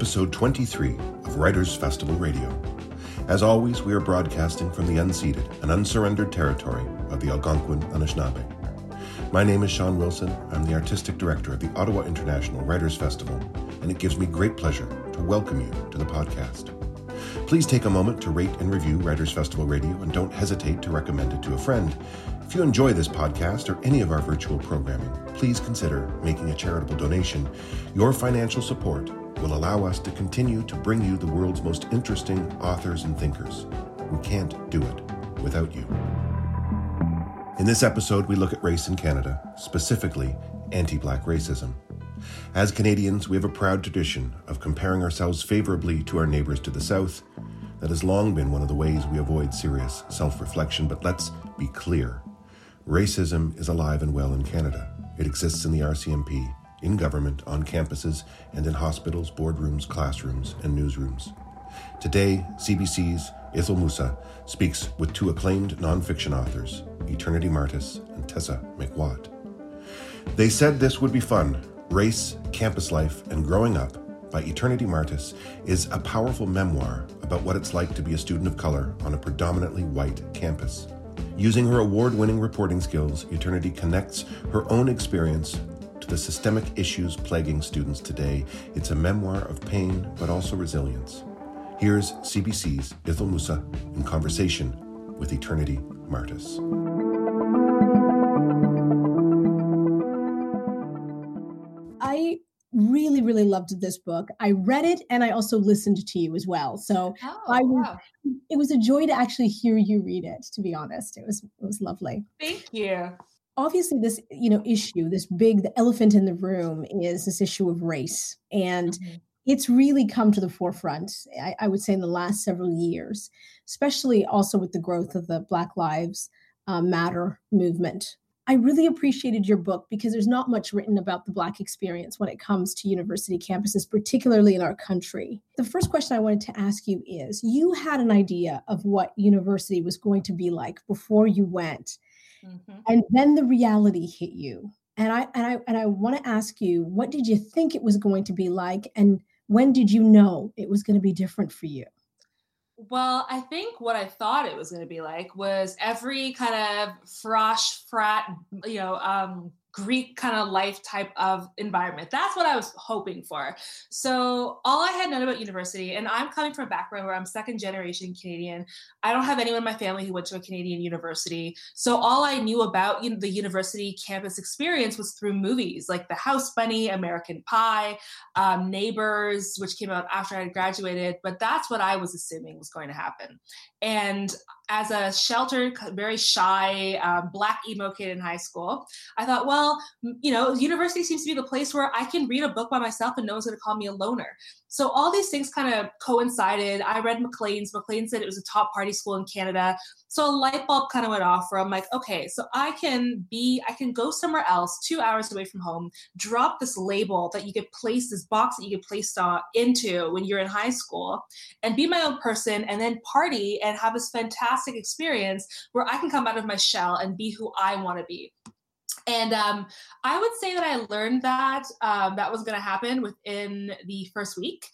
episode 23 of Writers Festival Radio. As always, we are broadcasting from the unceded and unsurrendered territory of the Algonquin Anishinaabe. My name is Sean Wilson. I'm the artistic director of the Ottawa International Writers Festival, and it gives me great pleasure to welcome you to the podcast. Please take a moment to rate and review Writers Festival Radio and don't hesitate to recommend it to a friend. If you enjoy this podcast or any of our virtual programming, please consider making a charitable donation. Your financial support will allow us to continue to bring you the world's most interesting authors and thinkers. We can't do it without you. In this episode, we look at race in Canada, specifically anti black racism. As Canadians, we have a proud tradition of comparing ourselves favorably to our neighbours to the south. That has long been one of the ways we avoid serious self reflection, but let's be clear Racism is alive and well in Canada. It exists in the RCMP, in government, on campuses, and in hospitals, boardrooms, classrooms, and newsrooms. Today, CBC's Idil Mussa speaks with two acclaimed nonfiction authors, Eternity Martis and Tessa McWatt. They said this would be fun. Race, Campus Life, and Growing Up by Eternity Martis is a powerful memoir about what it's like to be a student of color on a predominantly white campus. Using her award winning reporting skills, Eternity connects her own experience the systemic issues plaguing students today. It's a memoir of pain, but also resilience. Here's CBC's Idil Mussa in conversation with Eternity Martis. I really, really loved this book. I read it and I also listened to you as well. So oh, I was, wow. it was a joy to actually hear you read it, to be honest. It was it was lovely. Thank you. Obviously, this you know issue, this big the elephant in the room is this issue of race. And mm-hmm. it's really come to the forefront, I, I, would say, in the last several years, especially also with the growth of the Black Lives uh, Matter movement I really appreciated your book because there's not much written about the Black experience when it comes to university campuses, particularly in our country. The first question I wanted to ask you is you had an idea of what university was going to be like before you went, mm-hmm. and then the reality hit you. And I and I and I want to ask you, what did you think it was going to be like, and when did you know it was going to be different for you? Well, I think what I thought it was going to be like was every kind of frosh frat, you know, um, Greek kind of life type of environment. That's what I was hoping for. So all I had known about university, and I'm coming from a background where I'm second generation Canadian. I don't have anyone in my family who went to a Canadian university. So all I knew about you know, the university campus experience was through movies like The House Bunny, American Pie, um, Neighbors, which came out after I graduated. But that's what I was assuming was going to happen. And as a sheltered, very shy um, black emo kid in high school, I thought, well, you know, university seems to be the place where I can read a book by myself and no one's going to call me a loner. So all these things kind of coincided. I read Maclean's. Maclean said it was a top party school in Canada. So a light bulb kind of went off where I'm like, okay, so I can be, I can go somewhere else, two hours away from home, drop this label that you could place, this box that you could place on, into when you're in high school, and be my own person, and then party and have this fantastic experience where I can come out of my shell and be who I want to be. And um, I would say that I learned that um, that was going to happen within the first week.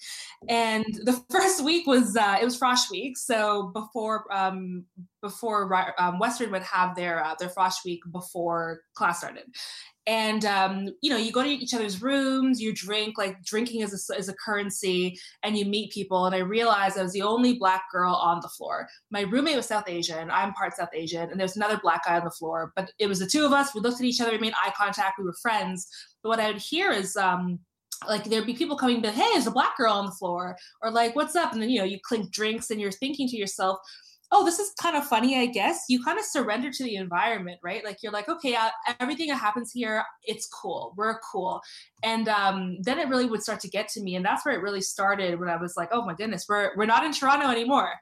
And the first week was uh, it was Frosh Week, so before um, before um, Western would have their uh, their Frosh Week before class started, and um, you know you go to each other's rooms you drink like drinking is a, is a currency and you meet people and i realized i was the only black girl on the floor. My roommate was south asian i'm part south asian and there's another black guy on the floor but it was the two of us we looked at each other we made eye contact we were friends. But what i would hear is um, like there'd be people coming to hey there's a black girl on the floor or like what's up? And then you know you clink drinks and you're thinking to yourself oh, this is kind of funny, I guess, you kind of surrender to the environment, right? Like you're like, okay, uh, everything that happens here, it's cool. We're cool. And um, then it really would start to get to me. And that's where it really started when I was like, oh my goodness, we're, we're not in Toronto anymore.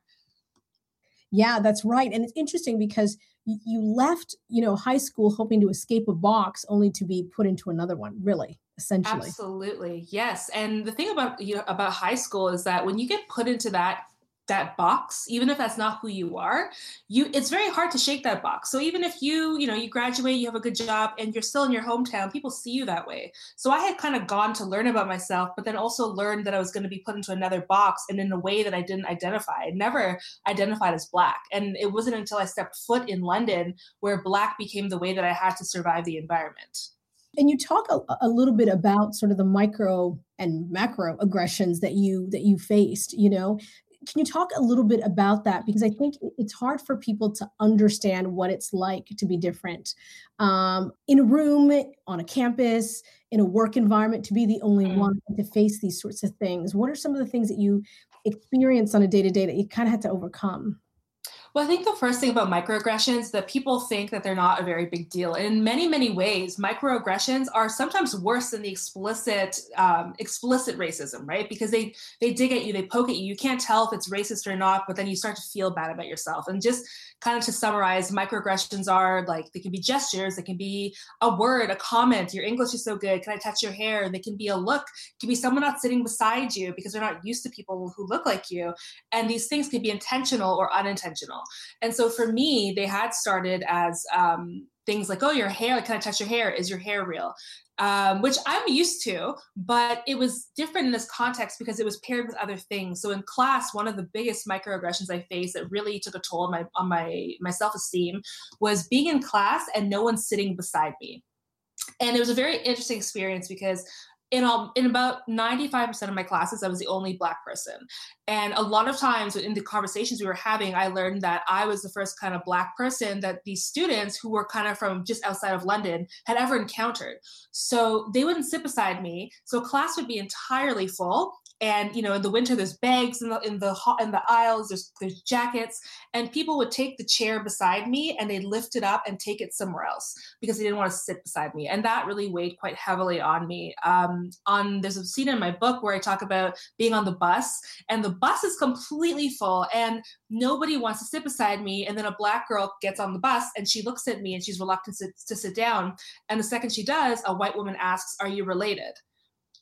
Yeah, that's right. And it's interesting because you left, you know, high school hoping to escape a box only to be put into another one, really essentially. Absolutely. Yes. And the thing about you know, about high school is that when you get put into that that box even if that's not who you are you it's very hard to shake that box. So even if you you know you graduate you have a good job and you're still in your hometown people see you that way. So i had kind of gone to learn about myself but then also learned that i was going to be put into another box and in a way that i didn't identify. I never identified as black. And it wasn't until i stepped foot in london where black became the way that i had to survive the environment. And you talk a, a, little bit about sort of the micro and macro aggressions that you that you faced you know can you talk a little bit about that? Because i think it's hard for people to understand what it's like to be different um, in a room on a campus in a work environment to be the only mm. one to face these sorts of things. What are some of the things that you experience on a day-to-day that you kind of had to overcome well, I think the first thing about microaggressions that people think that they're not a very big deal. And in many, many ways, microaggressions are sometimes worse than the explicit um, explicit racism, right? Because they they dig at you, they poke at you. You can't tell if it's racist or not, but then you start to feel bad about yourself. And just kind of to summarize, microaggressions are like they can be gestures, they can be a word, a comment. Your English is so good. Can I touch your hair? They can be a look. It can be someone not sitting beside you because they're not used to people who look like you. And these things can be intentional or unintentional. And so for me, they had started as um, things like, oh, your hair, can I touch your hair? Is your hair real? Um, which I'm used to, but it was different in this context because it was paired with other things. So in class, one of the biggest microaggressions I faced that really took a toll on my on my my self esteem was being in class and no one sitting beside me. And it was a very interesting experience because in all in about 95% of my classes i was the only black person. And a lot of times in the conversations we were having i learned that i was the first kind of black person that these students who were kind of from just outside of london had ever encountered. So they wouldn't sit beside me. So class would be entirely full and you know in the winter there's bags in the in the in the aisles there's there's jackets and people would take the chair beside me and they'd lift it up and take it somewhere else because they didn't want to sit beside me and that really weighed quite heavily on me. Um, on there's a scene in my book where i talk about being on the bus and the bus is completely full and nobody wants to sit beside me and then a black girl gets on the bus and she looks at me and she's reluctant to, to sit down and the second she does a white woman asks are you related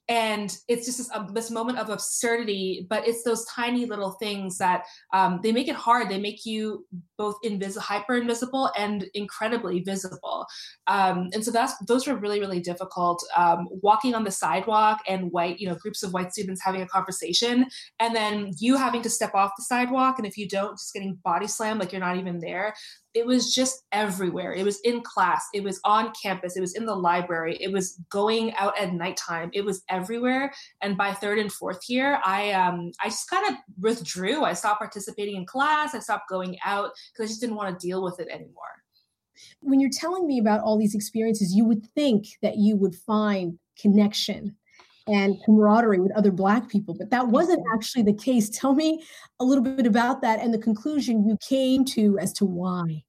and it's just this, uh, this, moment of absurdity but it's those tiny little things that um, they make it hard. They make you both invisible hyper invisible and incredibly visible. Um, and so that's those were really really difficult um, walking on the sidewalk and white you know groups of white students having a conversation and then you having to step off the sidewalk. And if you don't just getting body slammed like you're not even there it was just everywhere. It was in class, it was on campus, it was in the library, it was going out at nighttime, it was everywhere. And by third and fourth year, I um I just kind of withdrew. I stopped participating in class, I stopped going out because I just didn't want to deal with it anymore. When you're telling me about all these experiences, you would think that you would find connection and camaraderie with other black people but that wasn't actually the case. Tell me a little bit about that and the conclusion you came to as to why.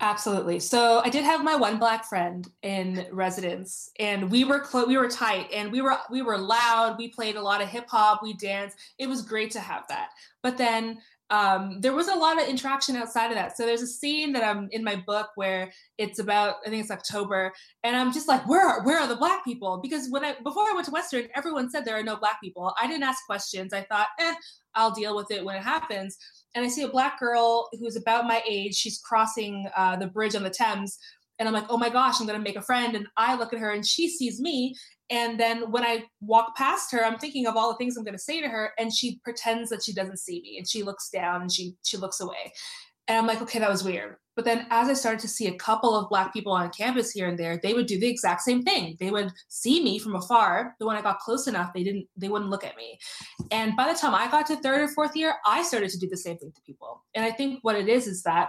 Absolutely. So i did have my one black friend in residence and we were close we were tight and we were we were loud we played a lot of hip hop we danced. It was great to have that. But then um, there was a lot of interaction outside of that. So there's a scene that I'm in my book where it's about I think it's October, and I'm just like, where are where are the black people? Because when I before I went to Western, everyone said there are no black people. I didn't ask questions. I thought, eh, I'll deal with it when it happens. And I see a black girl who's about my age. She's crossing uh, the bridge on the Thames. And I'm like, oh my gosh, I'm gonna make a friend. And I look at her and she sees me. And then when I walk past her, I'm thinking of all the things I'm going to say to her, and she pretends that she doesn't see me, and she looks down and she she looks away. And I'm like, okay, that was weird. But then as I started to see a couple of black people on campus here and there, they would do the exact same thing. They would see me from afar, but when I got close enough, they didn't they wouldn't look at me. And by the time I got to third or fourth year, I started to do the same thing to people. And I think what it is is that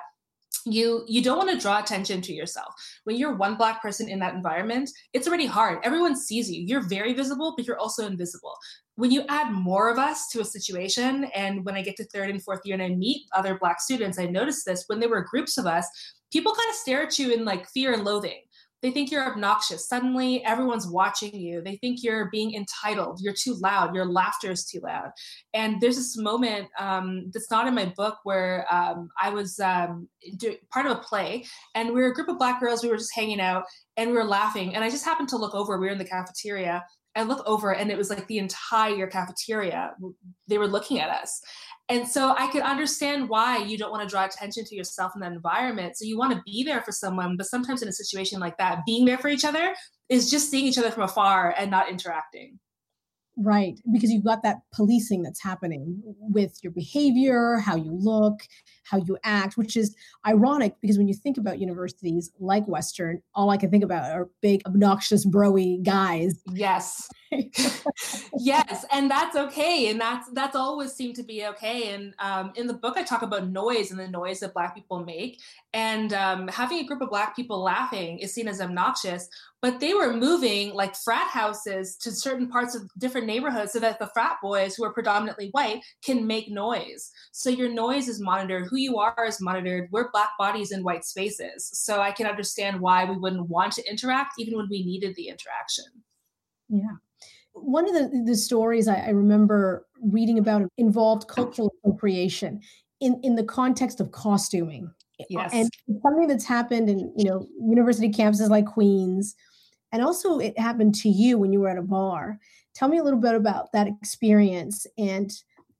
you you don't want to draw attention to yourself. When you're one black person in that environment it's already hard. Everyone sees you. You're very visible but you're also invisible. When you add more of us to a situation and when i get to third and fourth year and i meet other black students i notice this when there were groups of us people kind of stare at you in like fear and loathing they think you're obnoxious. Suddenly, everyone's watching you. They think you're being entitled. You're too loud. Your laughter is too loud. And there's this moment um, that's not in my book where um, I was um, do, part of a play, and we were a group of black girls. We were just hanging out and we were laughing. And I just happened to look over. We were in the cafeteria, I look over and it was like the entire cafeteria. They were looking at us. And so I could understand why you don't want to draw attention to yourself in that environment. So you want to be there for someone, but sometimes in a situation like that, being there for each other is just seeing each other from afar and not interacting. Right. Because you've got that policing that's happening with your behavior, how you look, how you act, which is ironic because when you think about universities like Western, all I can think about are big, obnoxious, broy guys. Yes. yes. And that's okay. And that's that's always seemed to be okay. And um, in the book, I talk about noise and the noise that Black people make. And um, having a group of Black people laughing is seen as obnoxious, but they were moving like frat houses to certain parts of different neighborhoods so that the frat boys who are predominantly white can make noise. So your noise is monitored who you are is monitored. We're black bodies in white spaces. So I can understand why we wouldn't want to interact even when we needed the interaction. Yeah. One of the, the stories I, I remember reading about involved cultural appropriation in, in the context of costuming. Yes. And something that's happened in, you know, university campuses like Queen's. And also it happened to you when you were at a bar. Tell me a little bit about that experience and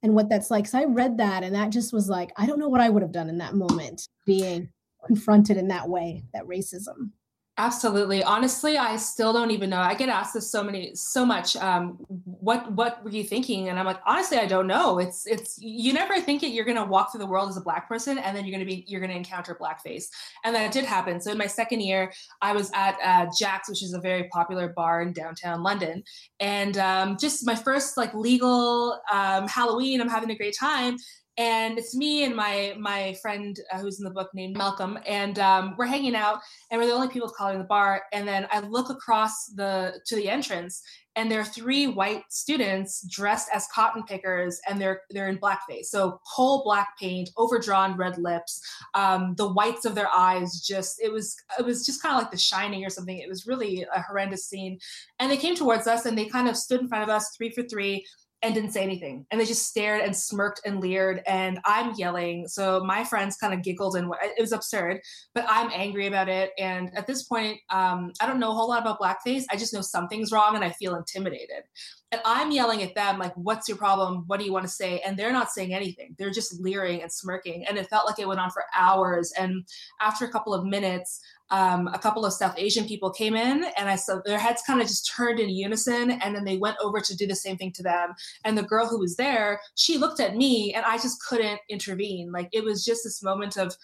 and what that's like. Because I read that and that just was like, I don't know what I would have done in that moment, being confronted in that way, that racism. Absolutely. Honestly, I still don't even know. I get asked this so many, so much. Um, what what were you thinking? And I'm like, honestly, I don't know. It's it's you never think it. You're gonna walk through the world as a black person, and then you're gonna be you're gonna encounter blackface, and that did happen. So in my second year, I was at uh, Jack's, which is a very popular bar in downtown London, and um, just my first like legal um, Halloween. I'm having a great time, and it's me and my my friend uh, who's in the book named Malcolm, and um, we're hanging out, and we're the only people calling the bar. And then I look across the to the entrance, and there are three white students dressed as cotton pickers, and they're they're in blackface, so coal black paint, overdrawn red lips, um, the whites of their eyes just it was it was just kind of like The Shining or something. It was really a horrendous scene, and they came towards us, and they kind of stood in front of us, three for three and didn't say anything. And they just stared and smirked and leered. And I'm yelling. So my friends kind of giggled and it was absurd, but I'm angry about it. And at this point, um, I don't know a whole lot about blackface. I just know something's wrong and I feel intimidated. And I'm yelling at them, like, what's your problem? What do you want to say? And they're not saying anything. They're just leering and smirking. And it felt like it went on for hours. And after a couple of minutes, um, a couple of South Asian people came in and I saw their heads kind of just turned in unison and then they went over to do the same thing to them. And the girl who was there, she looked at me and I just couldn't intervene. Like it was just this moment of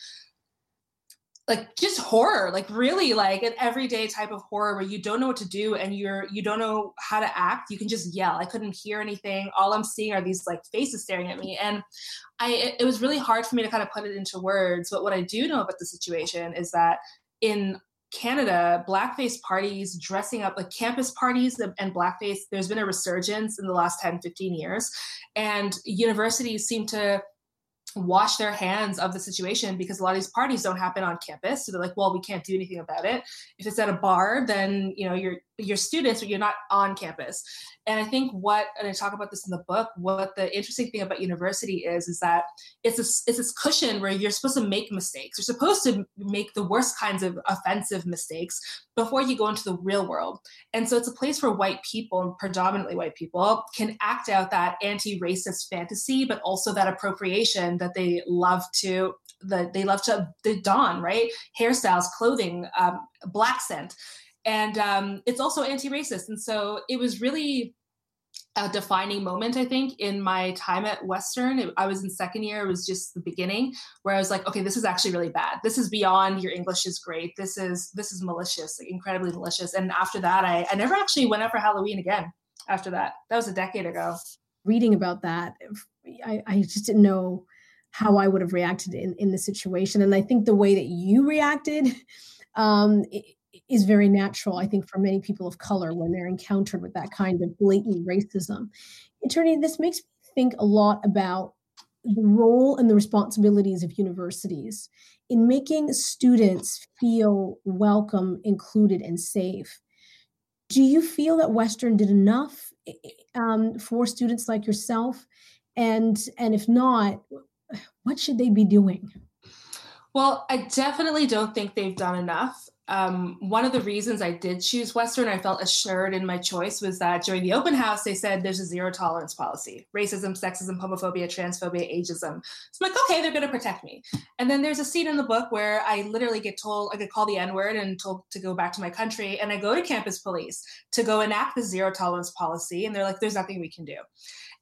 like just horror like really like an everyday type of horror where you don't know what to do and you're you don't know how to act you can just yell i couldn't hear anything all i'm seeing are these like faces staring at me and i it, it was really hard for me to kind of put it into words but what i do know about the situation is that in Canada, blackface parties, dressing up like campus parties and blackface, there's been a resurgence in the last 10, 15 years. And universities seem to wash their hands of the situation because a lot of these parties don't happen on campus. So they're like, well, we can't do anything about it. If it's at a bar, then you know you're you're students, but you're not on campus. And I think what, and I talk about this in the book, what the interesting thing about university is, is that it's this, it's this cushion where you're supposed to make mistakes. You're supposed to make the worst kinds of offensive mistakes before you go into the real world. And so it's a place where white people, and predominantly white people, can act out that anti-racist fantasy, but also that appropriation that they love to that they love to the don, right? Hairstyles, clothing, um, black scent and um, it's also anti-racist. And so it was really a defining moment i think in my time at western. It, i was in second year. It was just the beginning where i was like okay this is actually really bad. This is beyond your english is great. This is this is malicious like incredibly malicious. And after that i, I never actually went out for halloween again after that. That was a decade ago. Reading about that i, I just didn't know how i would have reacted in, in the situation. And i think the way that you reacted um, it, is very natural, I think, for many people of color when they're encountered with that kind of blatant racism. Eternity, this makes me think a lot about the role and the responsibilities of universities in making students feel welcome, included, and safe. Do you feel that Western did enough um, for students like yourself? And and if not, what should they be doing? Well, I definitely don't think they've done enough. Um, one of the reasons I did choose Western, I felt assured in my choice, was that during the open house, they said there's a zero tolerance policy racism, sexism, homophobia, transphobia, ageism. So I'm like, okay, they're going to protect me. And then there's a scene in the book where I literally get told, I get called the N word and told to go back to my country. And I go to campus police to go enact the zero tolerance policy. And they're like, there's nothing we can do.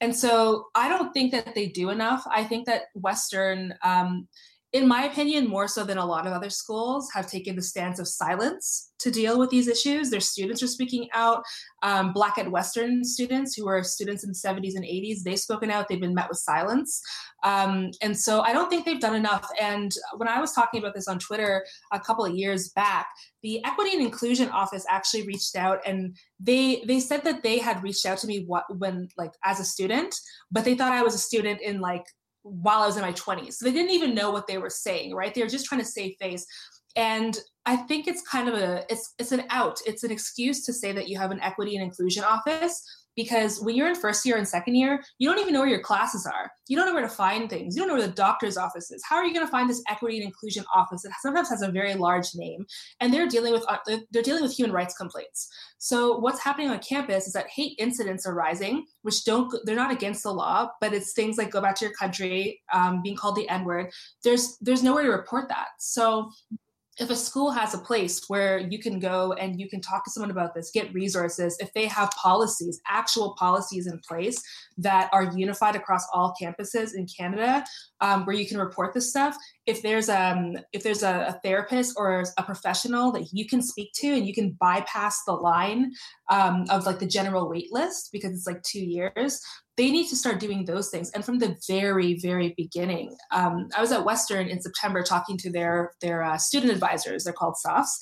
And so I don't think that they do enough. I think that Western, um, in my opinion, more so than a lot of other schools, have taken the stance of silence to deal with these issues. Their students are speaking out. Um, Black at Western students, who were students in the 70s and 80s, they've spoken out. They've been met with silence. Um, and so I don't think they've done enough. And when I was talking about this on Twitter a couple of years back, the Equity and Inclusion Office actually reached out and they they said that they had reached out to me what, when like as a student, but they thought I was a student in like while I was in my 20s. So they didn't even know what they were saying, right? They were just trying to save face. And I think it's kind of a it's it's an out. It's an excuse to say that you have an equity and inclusion office because when you're in first year and second year, you don't even know where your classes are. You don't know where to find things. You don't know where the doctor's office is. How are you going to find this equity and inclusion office that sometimes has a very large name and they're dealing with uh, they're dealing with human rights complaints. So what's happening on campus is that hate incidents are rising, which don't they're not against the law, but it's things like go back to your country, um, being called the N word. There's there's nowhere to report that. So if a school has a place where you can go and you can talk to someone about this, get resources, if they have policies, actual policies in place that are unified across all campuses in Canada, um, where you can report this stuff, if there's um if there's a, a, therapist or a professional that you can speak to and you can bypass the line um, of like the general wait list because it's like two years, they need to start doing those things. And from the very, very beginning, um, I was at Western in September talking to their their uh, student advisors. They're called Sophs.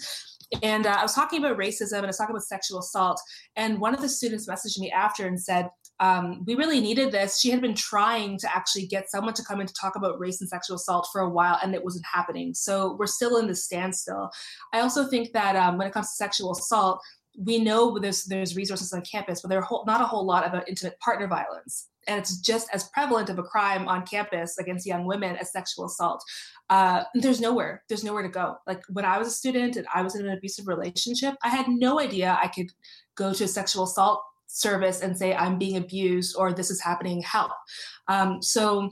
And uh, I was talking about racism and I was talking about sexual assault. And one of the students messaged me after and said, um, we really needed this. She had been trying to actually get someone to come in to talk about race and sexual assault for a while, and it wasn't happening. So we're still in the standstill. I also think that um, when it comes to sexual assault, we know there's there's resources on campus, but there are whole, not a whole lot about intimate partner violence, and it's just as prevalent of a crime on campus against young women as sexual assault. Uh, there's nowhere, there's nowhere to go. Like when I was a student and I was in an abusive relationship, I had no idea I could go to a sexual assault service and say I'm being abused or this is happening. Help. Um, so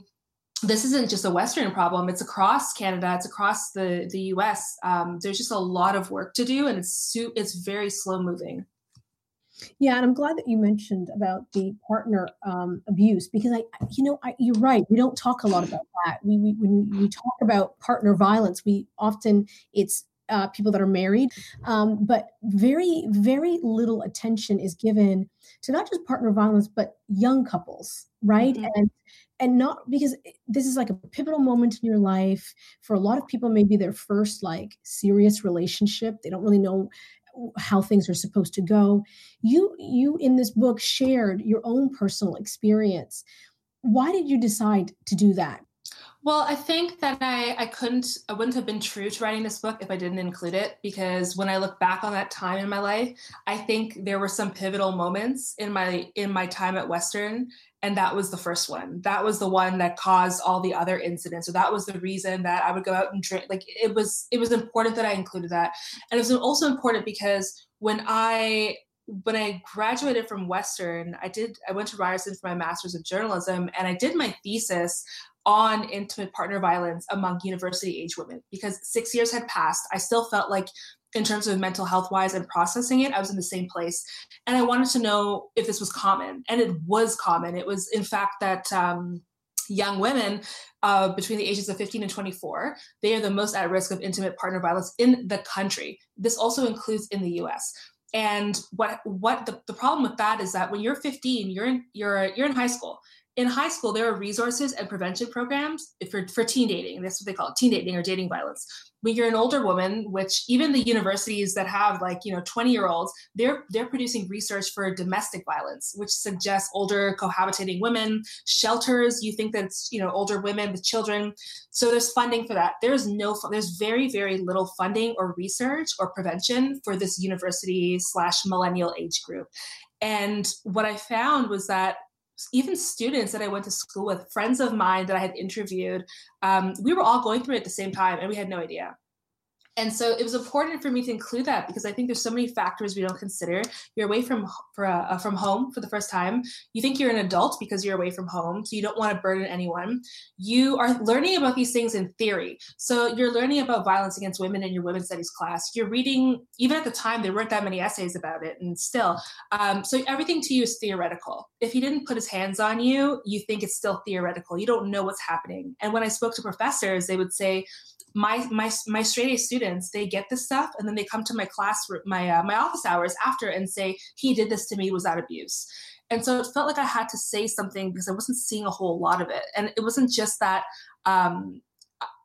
this isn't just a Western problem; it's across Canada, it's across the the U.S. Um, there's just a lot of work to do, and it's su- it's very slow moving. Yeah, and I'm glad that you mentioned about the partner um, abuse because I, you know, I, you're right. We don't talk a lot about that. We, we when we talk about partner violence, we often it's uh, people that are married, um, but very very little attention is given to not just partner violence but young couples, right? Mm-hmm. And and not because this is like a pivotal moment in your life. For a lot of people maybe their first like serious relationship they don't really know how things are supposed to go. You you in this book shared your own personal experience. Why did you decide to do that? Well, I think that I, I couldn't, I wouldn't have been true to writing this book if I didn't include it. Because when I look back on that time in my life, I think there were some pivotal moments in my in my time at Western, and that was the first one. That was the one that caused all the other incidents. So that was the reason that I would go out and drink. Like it was, it was important that I included that, and it was also important because when I when I graduated from Western, I did I went to Ryerson for my master's of journalism and I did my thesis on intimate partner violence among university age women because six years had passed. I still felt like, in terms of mental health wise and processing it, I was in the same place. And I wanted to know if this was common. And it was common. It was, in fact, that. Um, young women uh, between the ages of 15 and 24 they are the most at risk of intimate partner violence in the country this also includes in the us and what what the, the problem with that is that when you're 15 you're in you're you're in high school in high school, there are resources and prevention programs for, for teen dating. That's what they call it, teen dating or dating violence. When you're an older woman, which even the universities that have like, you know, 20 year olds, they're they're producing research for domestic violence, which suggests older cohabitating women, shelters, you think that's you know, older women with children. So there's funding for that. There's no there's very, very little funding or research or prevention for this university slash millennial age group. And what I found was that even students that I went to school with, friends of mine that I had interviewed, um, we were all going through it at the same time and we had no idea and so it was important for me to include that because I think there's so many factors we don't consider. You're away from uh, from home for the first time. You think you're an adult because you're away from home, so you don't want to burden anyone. You are learning about these things in theory. So you're learning about violence against women in your women's studies class. You're reading, even at the time, there weren't that many essays about it, and still, um, so everything to you is theoretical. If he didn't put his hands on you, you think it's still theoretical. You don't know what's happening. And when I spoke to professors, they would say my my my straight A students they get this stuff and then they come to my class my uh, my office hours after and say he did this to me was that abuse? And so it felt like I had to say something because I wasn't seeing a whole lot of it. And it wasn't just that um,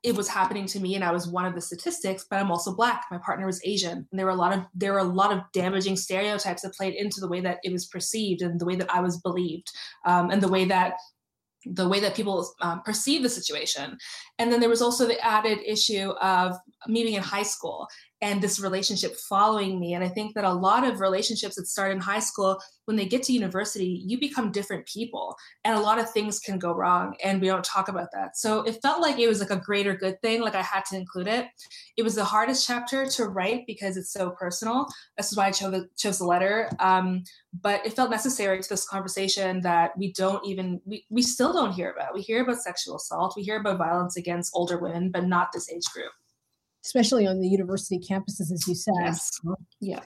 it was happening to me and I was one of the statistics but I'm also black. My partner was Asian. And there were a lot of there were a lot of damaging stereotypes that played into the way that it was perceived and the way that I was believed um, and the way that the way that people um, perceive the situation. And then there was also the added issue of meeting in high school and this relationship following me. And I think that a lot of relationships that start in high school, when they get to university, you become different people and a lot of things can go wrong. And we don't talk about that. So it felt like it was like a greater good thing. Like I had to include it. It was the hardest chapter to write because it's so personal. This is why I chose the, chose the letter. Um, but it felt necessary to this conversation that we don't even, we, we still don't hear about. We hear about sexual assault, we hear about violence against older women, but not this age group especially on the university campuses, as you said. Yes. Yeah.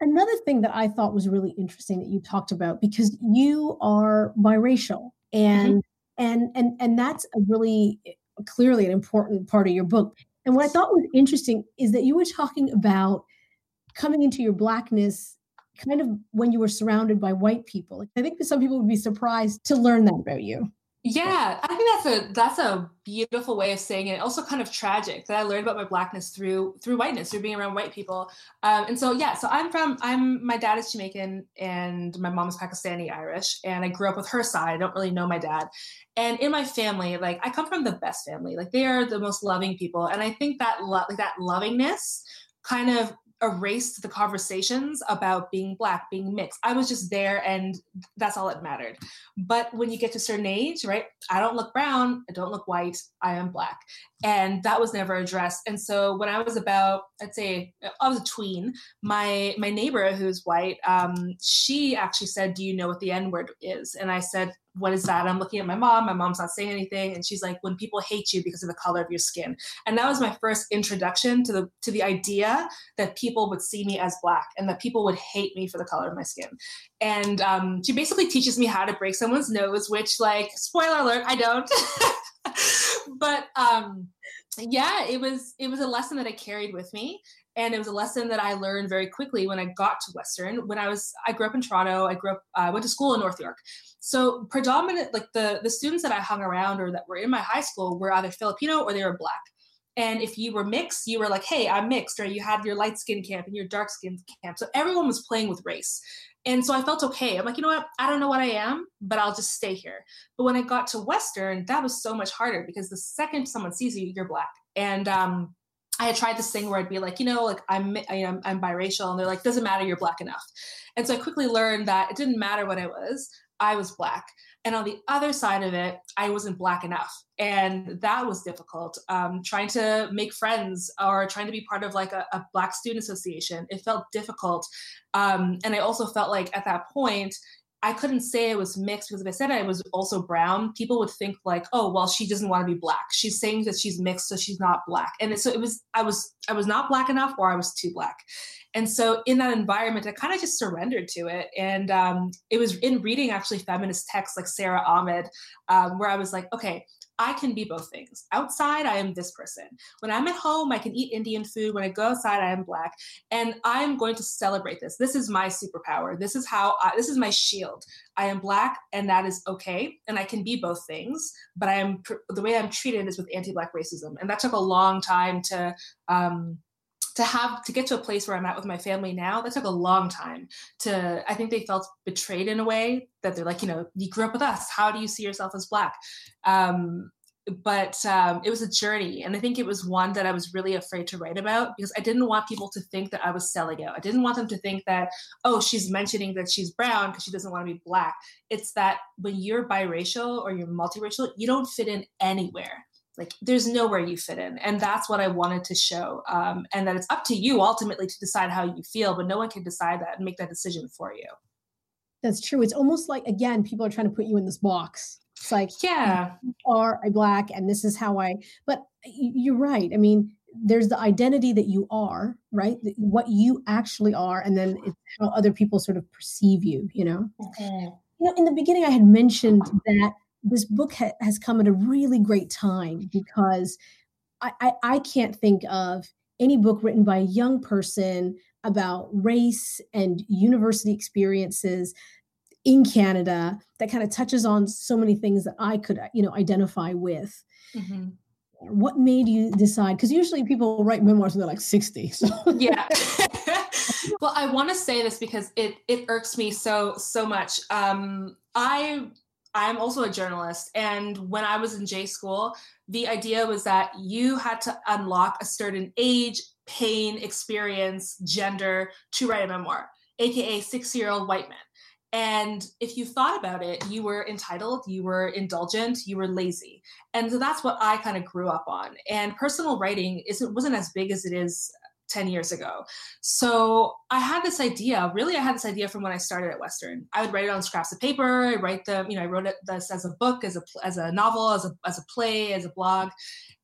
Another thing that I thought was really interesting that you talked about because you are biracial and mm-hmm. and and and that's a really clearly an important part of your book. And what I thought was interesting is that you were talking about coming into your blackness kind of when you were surrounded by white people. I think that some people would be surprised to learn that about you. Yeah, I think that's a that's a beautiful way of saying it. Also, kind of tragic that I learned about my blackness through through whiteness, through being around white people. Um, and so, yeah, so I'm from I'm my dad is Jamaican and my mom is Pakistani Irish, and I grew up with her side. I don't really know my dad, and in my family, like I come from the best family. Like they are the most loving people, and I think that lo- like that lovingness kind of erased the conversations about being black being mixed. I was just there and that's all that mattered. But when you get to a certain age right i don't look brown i don't look white i am black and that was never addressed and so when i was about i'd say i was a tween my my neighbor who's white um, she actually said do you know what the n word is and i said what is that? I'm looking at my mom. My mom's not saying anything, and she's like, when people hate you because of the color of your skin. And that was my first introduction to the to the idea that people would see me as black and that people would hate me for the color of my skin. And um, she basically teaches me how to break someone's nose, which, like, spoiler alert, I don't. but um, yeah, it was it was a lesson that I carried with me and it was a lesson that I learned very quickly when I got to Western. When I was, I grew up in Toronto. I grew up, I uh, went to school in North York. So predominant, like the the students that I hung around or that were in my high school were either Filipino or they were black. And if you were mixed, you were like, hey, I'm mixed, or you had your light skin camp and your dark skin camp. So everyone was playing with race. And so I felt okay. I'm like, you know what? I don't know what I am, but I'll just stay here. But when I got to Western, that was so much harder because the second someone sees you, you're black. And um, I had tried this thing where I'd be like, you know, like I'm, I, am I'm biracial, and they're like, doesn't matter, you're black enough. And so I quickly learned that it didn't matter what I was. I was black. And on the other side of it, I wasn't black enough. And that was difficult. Um, trying to make friends or trying to be part of like a, a Black Student Association, it felt difficult. Um, and I also felt like at that point, I couldn't say it was mixed because if I said I was also brown, people would think like, oh, well, she doesn't want to be black. She's saying that she's mixed, so she's not black. And so it was, I was, I was not black enough, or I was too black. And so in that environment, I kind of just surrendered to it. And um, it was in reading actually feminist texts like Sara Ahmed, um, where I was like, okay, I can be both things. Outside, I am this person. When I'm at home, I can eat Indian food. When I go outside, I am black. And I'm going to celebrate this. This is my superpower. This is how, I, this is my shield. I am black, and that is okay. And I can be both things. But I am, the way I'm treated is with anti black racism. And that took a long time to, um, to have to get to a place where I'm at with my family now, that took a long time to I think they felt betrayed in a way that they're like, you know, you grew up with us. How do you see yourself as black? Um, but um, it was a journey and i think it was one that i was really afraid to write about because i didn't want people to think that i was selling out i didn't want them to think that oh she's mentioning that she's brown because she doesn't want to be black it's that when you're biracial or you're multiracial you don't fit in anywhere like there's nowhere you fit in and that's what i wanted to show um, and that it's up to you ultimately to decide how you feel but no one can decide that and make that decision for you that's true it's almost like again people are trying to put you in this box it's like, yeah, you are a black, and this is how I. But you're right. I mean, there's the identity that you are, right? What you actually are, and then it's how other people sort of perceive you. You know. Mm-hmm. You know, in the beginning, I had mentioned that this book ha- has come at a really great time because I, I, I can't think of any book written by a young person about race and university experiences in Canada that kind of touches on so many things that I could, you know, identify with. Mm-hmm. What made you decide? Because usually people write memoirs when they're like 60. So. Yeah. well, I want to say this because it it irks me so so much. Um, I I'm also a journalist, and when I was in J school, the idea was that you had to unlock a certain age, pain, experience, gender to write a memoir, aka six year old white man. And if you thought about it, you were entitled, you were indulgent, you were lazy. And so that's what I kind of grew up on. And personal writing isn't wasn't as big as it is 10 years ago. So I had this idea, really I had this idea from when I started at Western. I would write it on scraps of paper, I write them, you know, I wrote it this as a book, as a as a novel, as a as a play, as a blog.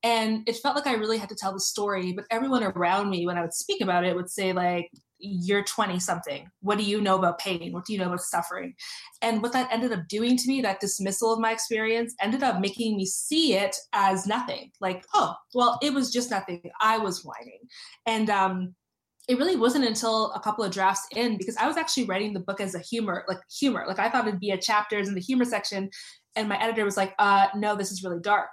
And it felt like I really had to tell the story, but everyone around me when I would speak about it would say like you're 20 something. What do you know about pain? What do you know about suffering? And what that ended up doing to me, that dismissal of my experience, ended up making me see it as nothing. Like, oh, well, it was just nothing. I was whining. And um, it really wasn't until a couple of drafts in because I was actually writing the book as a humor, like humor. Like I thought it'd be a chapters in the humor section. And my editor was like, uh, no, this is really dark.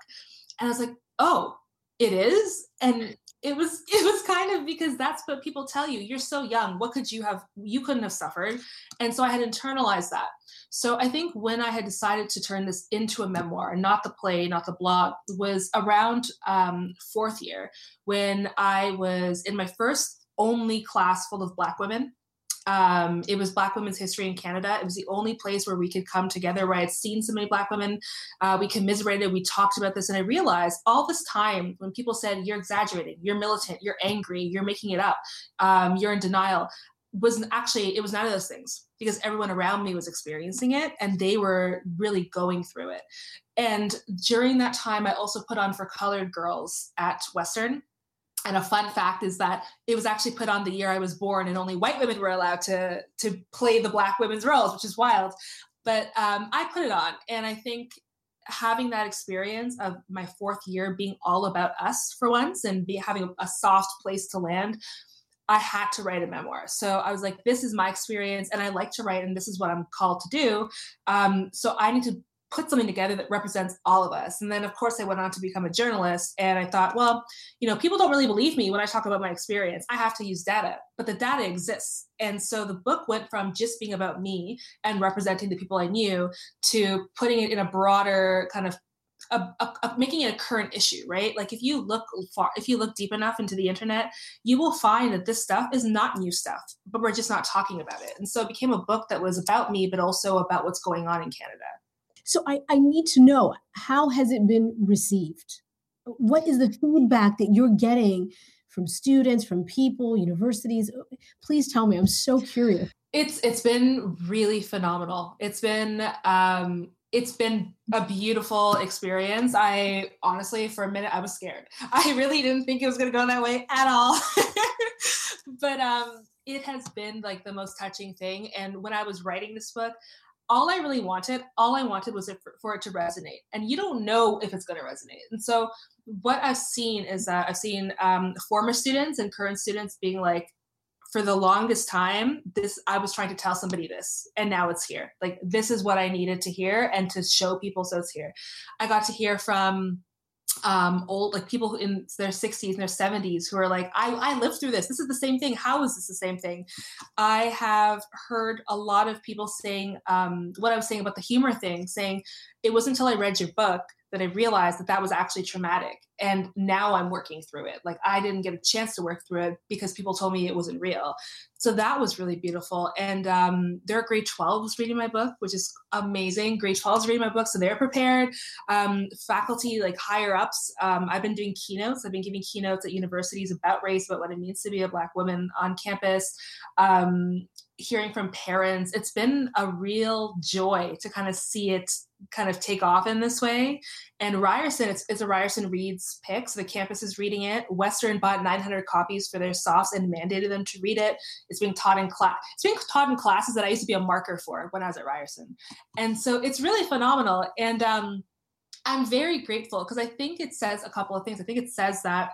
And I was like, oh, it is? And it was it was kind of because that's what people tell you you're so young. What could you have you couldn't have suffered? And so i had internalized that. So i think when i had decided to turn this into a memoir not the play not the blog was around um, fourth year when i was in my first only class full of black women um, it was Black Women's History in Canada. It was the only place where we could come together, where I had seen so many Black women. Uh, we commiserated, we talked about this, and I realized all this time when people said, You're exaggerating, you're militant, you're angry, you're making it up, um, you're in denial, was actually, it was none of those things because everyone around me was experiencing it and they were really going through it. And during that time, I also put on for colored girls at Western and a fun fact is that it was actually put on the year I was born, and only white women were allowed to to play the black women's roles, which is wild. But um, I put it on, and I think having that experience of my fourth year being all about us for once, and be having a soft place to land, I had to write a memoir. So I was like, this is my experience, and I like to write, and this is what I'm called to do. Um, so I need to put something together that represents all of us. And then, of course, I went on to become a journalist. And I thought, well, you know, people don't really believe me when I talk about my experience. I have to use data, but the data exists. And so the book went from just being about me and representing the people I knew to putting it in a broader kind of a, a, a, making it a current issue, right? Like if you look far, if you look deep enough into the internet, you will find that this stuff is not new stuff, but we're just not talking about it. And so it became a book that was about me, but also about what's going on in Canada. So I, I need to know how has it been received? What is the feedback that you're getting from students, from people, universities? Please tell me. I'm so curious. It's it's been really phenomenal. It's been um it's been a beautiful experience. I honestly, for a minute, I was scared. I really didn't think it was going to go that way at all. but um, it has been like the most touching thing. And when I was writing this book, all I really wanted, all I wanted was for, for it to resonate. And you don't know if it's going to resonate. And so what I've seen is that I've seen um, former students and current students being like, for the longest time, this I was trying to tell somebody this, and now it's here. Like this is what I needed to hear and to show people, so it's here. I got to hear from um old like people in their 60s and their 70s who are like I, I lived through this. This is the same thing. How is this the same thing? I have heard a lot of people saying um what i was saying about the humor thing saying it wasn't until I read your book that I realized that that was actually traumatic. And now I'm working through it. Like I didn't get a chance to work through it because people told me it wasn't real. So that was really beautiful. And um, there are grade 12s reading my book, which is amazing. Grade 12s reading my book, so they're prepared. Um, faculty, like higher ups, um, I've been doing keynotes. I've been giving keynotes at universities about race, about what it means to be a Black woman on campus. Hearing from parents, it's been a real joy to kind of see it kind of take off in this way. And Ryerson, it's, it's a Ryerson Reads pick, so the campus is reading it. Western bought 900 copies for their sophs and mandated them to read it. It's being taught in class. It's being taught in classes that I used to be a marker for when I was at Ryerson, and so it's really phenomenal. And um, I'm very grateful because I think it says a couple of things. I think it says that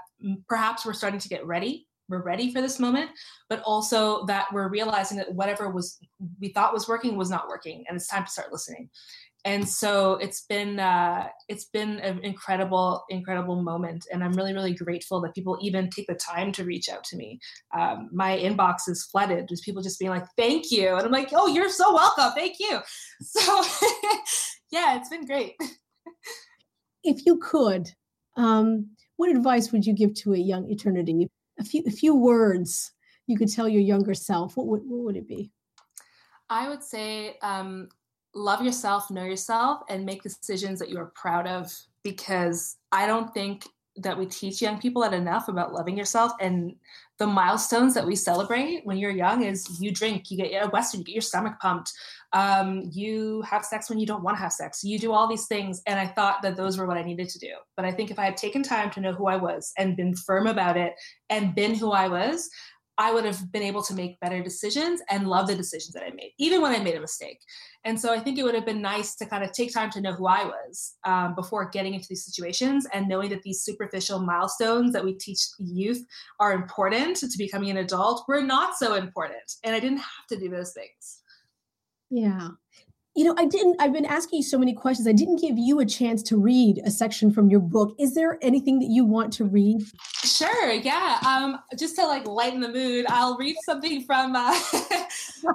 perhaps we're starting to get ready we're ready for this moment but also that we're realizing that whatever was we thought was working was not working and it's time to start listening. And so it's been uh, it's been an incredible incredible moment and i'm really really grateful that people even take the time to reach out to me. Um, my inbox is flooded with people just being like thank you and i'm like oh you're so welcome thank you. So yeah it's been great. If you could um, what advice would you give to a young eternity a few a few words you could tell your younger self, what would what would it be? I would say um, love yourself, know yourself, and make decisions that you are proud of. Because I don't think that we teach young people that enough about loving yourself and the milestones that we celebrate when you're young is you drink, you get a Western, you get your stomach pumped, um, you have sex when you don't want to have sex, you do all these things. And I thought that those were what I needed to do. But I think if I had taken time to know who I was and been firm about it and been who I was, I would have been able to make better decisions and love the decisions that I made, even when I made a mistake. And so I think it would have been nice to kind of take time to know who I was um, before getting into these situations and knowing that these superficial milestones that we teach youth are important to becoming an adult were not so important. And I didn't have to do those things. Yeah you know, I didn't, I've been asking you so many questions. I didn't give you a chance to read a section from your book. Is there anything that you want to read? Sure. Yeah. Um, just to like lighten the mood, I'll read something from uh,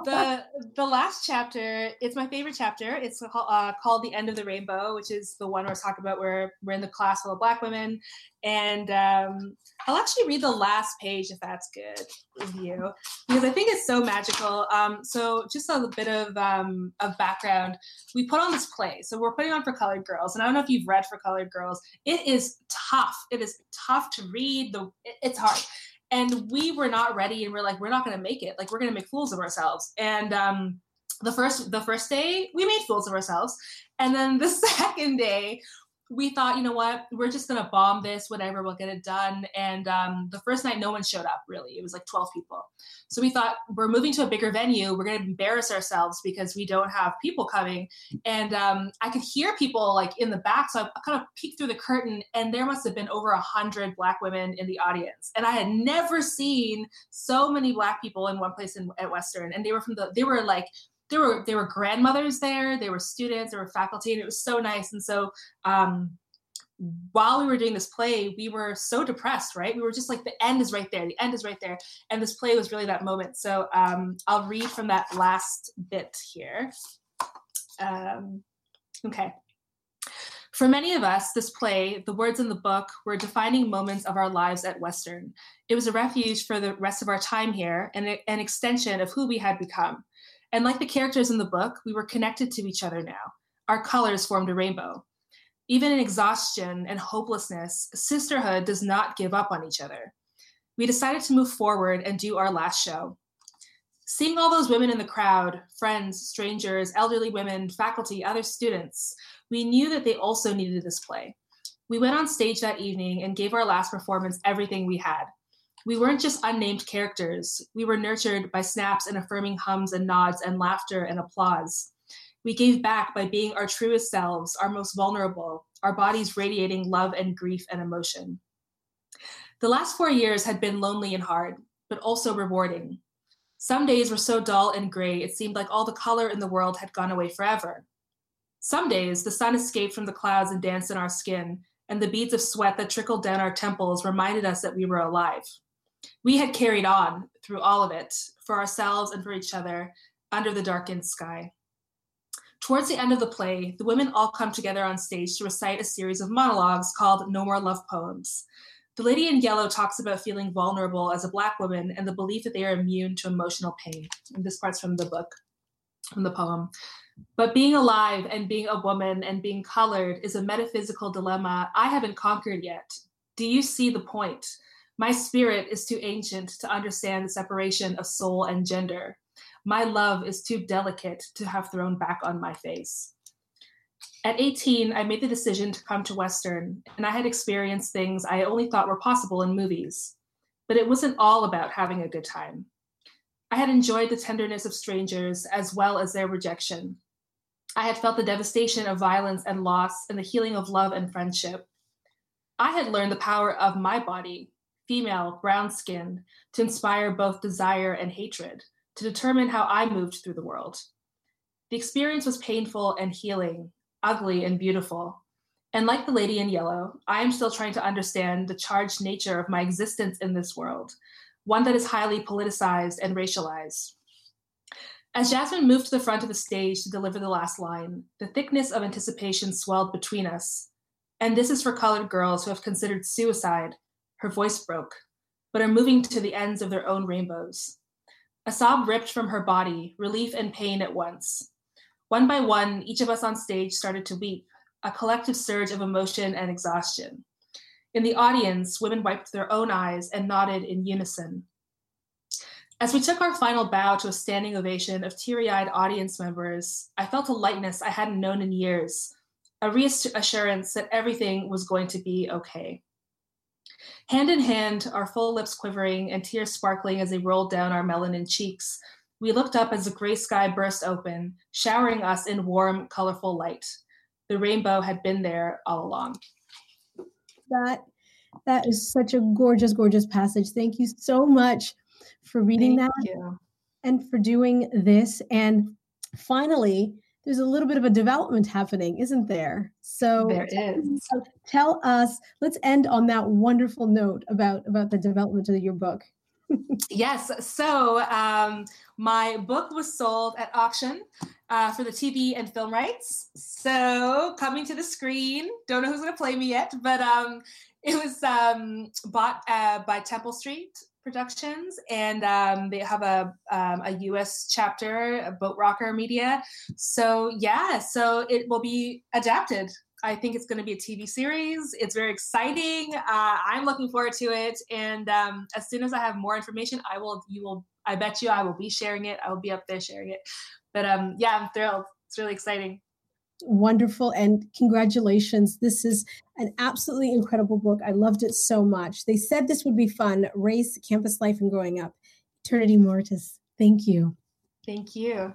the the last chapter. It's my favorite chapter. It's uh, called "The End of the Rainbow," which is the one where I talking about where we're in the class full of Black women, and um, I'll actually read the last page if that's good with you, because I think it's so magical. Um, so, just a bit of um, of background. We put on this play, so we're putting on for Colored Girls, and I don't know if you've read for Colored Girls. It is tough. It is tough to read. The it's hard, and we were not ready, and we're like, we're not going to make it. Like, we're going to make fools of ourselves, and um, the first the first day we made fools of ourselves and then the second day we thought, you know what, we're just gonna bomb this, whatever, we'll get it done. And um, the first night, no one showed up. Really, it was like 12 people. So we thought we're moving to a bigger venue. We're gonna embarrass ourselves because we don't have people coming. And um, I could hear people like in the back, so I kind of peeked through the curtain, and there must have been over a hundred Black women in the audience. And I had never seen so many Black people in one place in, at Western. And they were from the, they were like there were there were grandmothers there, there were students, there were faculty, and it was so nice. And so um, while we were doing this play, we were so depressed, right? We were just like, the end is right there, the end is right there. And this play was really that moment. So um, I'll read from that last bit here. Um, okay. For many of us, this play, the words in the book, were defining moments of our lives at Western. It was a refuge for the rest of our time here and an extension of who we had become. And like the characters in the book, we were connected to each other now. Our colors formed a rainbow. Even in exhaustion and hopelessness, sisterhood does not give up on each other. We decided to move forward and do our last show. Seeing all those women in the crowd, friends, strangers, elderly women, faculty, other students, we knew that they also needed this play. We went on stage that evening and gave our last performance everything we had we weren't just unnamed characters. We were nurtured by snaps and affirming hums and nods and laughter and applause. We gave back by being our truest selves, our most vulnerable, our bodies radiating love and grief and emotion. The last four years had been lonely and hard, but also rewarding. Some days were so dull and gray, it seemed like all the color in the world had gone away forever. Some days, the sun escaped from the clouds and danced in our skin, and the beads of sweat that trickled down our temples reminded us that we were alive we had carried on through all of it for ourselves and for each other under the darkened sky. Towards the end of the play, the women all come together on stage to recite a series of monologues called No More Love Poems. The lady in yellow talks about feeling vulnerable as a Black woman and the belief that they are immune to emotional pain. And this part's from the book, from the poem. But being alive and being a woman and being colored is a metaphysical dilemma I haven't conquered yet. Do you see the point? My spirit is too ancient to understand the separation of soul and gender. My love is too delicate to have thrown back on my face. At 18, I made the decision to come to Western, and I had experienced things I only thought were possible in movies. But it wasn't all about having a good time. I had enjoyed the tenderness of strangers as well as their rejection. I had felt the devastation of violence and loss and the healing of love and friendship. I had learned the power of my body, female, brown skinned, to inspire both desire and hatred to determine how I moved through the world. The experience was painful and healing, ugly and beautiful. And like the lady in yellow, I am still trying to understand the charged nature of my existence in this world, one that is highly politicized and racialized. As Jasmine moved to the front of the stage to deliver the last line, the thickness of anticipation swelled between us. And this is for colored girls who have considered suicide. Her voice broke, but are moving to the ends of their own rainbows. A sob ripped from her body, relief and pain at once. One by one, each of us on stage started to weep, a collective surge of emotion and exhaustion. In the audience, women wiped their own eyes and nodded in unison. As we took our final bow to a standing ovation of teary eyed audience members, I felt a lightness I hadn't known in years, a reassurance that everything was going to be okay. Hand in hand, our full lips quivering and tears sparkling as they rolled down our melanin cheeks, we looked up as the gray sky burst open, showering us in warm, colorful light. The rainbow had been there all along. That that is such a gorgeous, gorgeous passage. Thank you so much for reading Thank that you. and for doing this. And finally, there's a little bit of a development happening, isn't there? So There is. so tell us, let's end on that wonderful note about about the development of your book. Yes. So um, my book was sold at auction uh, for the TV and film rights. So coming to the screen. Don't know who's going to play me yet, but um, it was um, bought uh, by Temple Street Productions, and um, they have a um, a U.S. chapter, Boat Rocker Media. So yeah, so it will be adapted. I think it's going to be a TV series. It's very exciting. Uh, I'm looking forward to it, and um, as soon as I have more information, I will. You will. I bet you, I will be sharing it. I will be up there sharing it. But um, yeah, I'm thrilled. It's really exciting. Wonderful and congratulations. This is an absolutely incredible book. I loved it so much. They said this would be fun race, campus life, and growing up. Eternity Martis. Thank you. Thank you.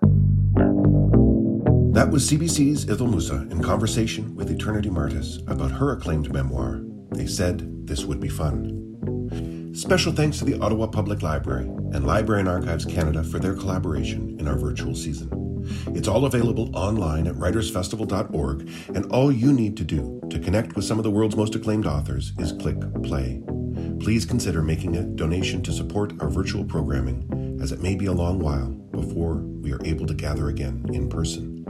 That was CBC's Idil Mussa in conversation with Eternity Martis about her acclaimed memoir, They Said This Would Be Fun. Special thanks to the Ottawa Public Library and Library and Archives Canada for their collaboration in our virtual season. It's all available online at writersfestival.org, and all you need to do to connect with some of the world's most acclaimed authors is click play. Please consider making a donation to support our virtual programming, as it may be a long while before we are able to gather again in person.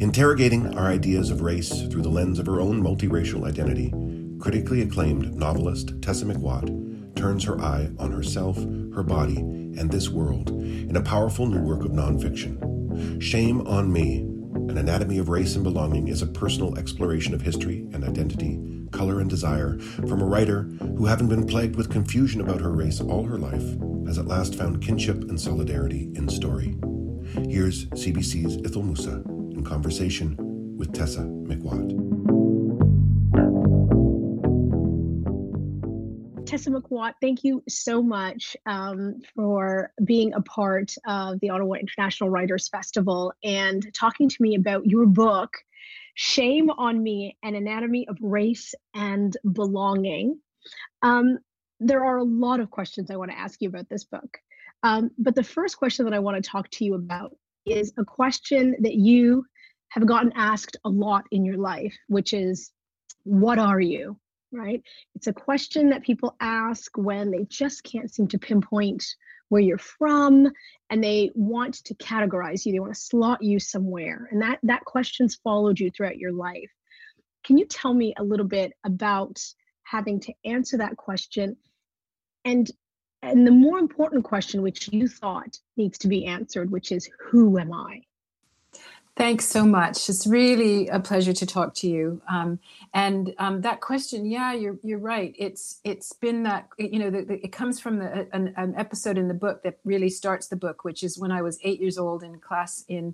Interrogating our ideas of race through the lens of her own multiracial identity, critically acclaimed novelist Tessa McWatt turns her eye on herself, her body, and this world in a powerful new work of nonfiction. Shame on Me, An Anatomy of Race and Belonging is a personal exploration of history and identity, color and desire from a writer who, having been plagued with confusion about her race all her life, has at last found kinship and solidarity in story. Here's CBC's Idil Mussa in conversation with Tessa McWatt. Tessa thank you so much um, for being a part of the Ottawa International Writers Festival and talking to me about your book, Shame on Me An Anatomy of Race and Belonging. Um, there are a lot of questions I want to ask you about this book. Um, but the first question that I want to talk to you about is a question that you have gotten asked a lot in your life, which is, What are you? Right? It's a question that people ask when they just can't seem to pinpoint where you're from, and they want to categorize you. They want to slot you somewhere. And that that question's followed you throughout your life. Can you tell me a little bit about having to answer that question and and the more important question which you thought needs to be answered which is who am i Thanks so much. It's really a pleasure to talk to you. Um, and um, that question, yeah, you're you're right. It's it's been that you know the, the, it comes from the, an, an, episode in the book that really starts the book, which is when I was eight years old in class in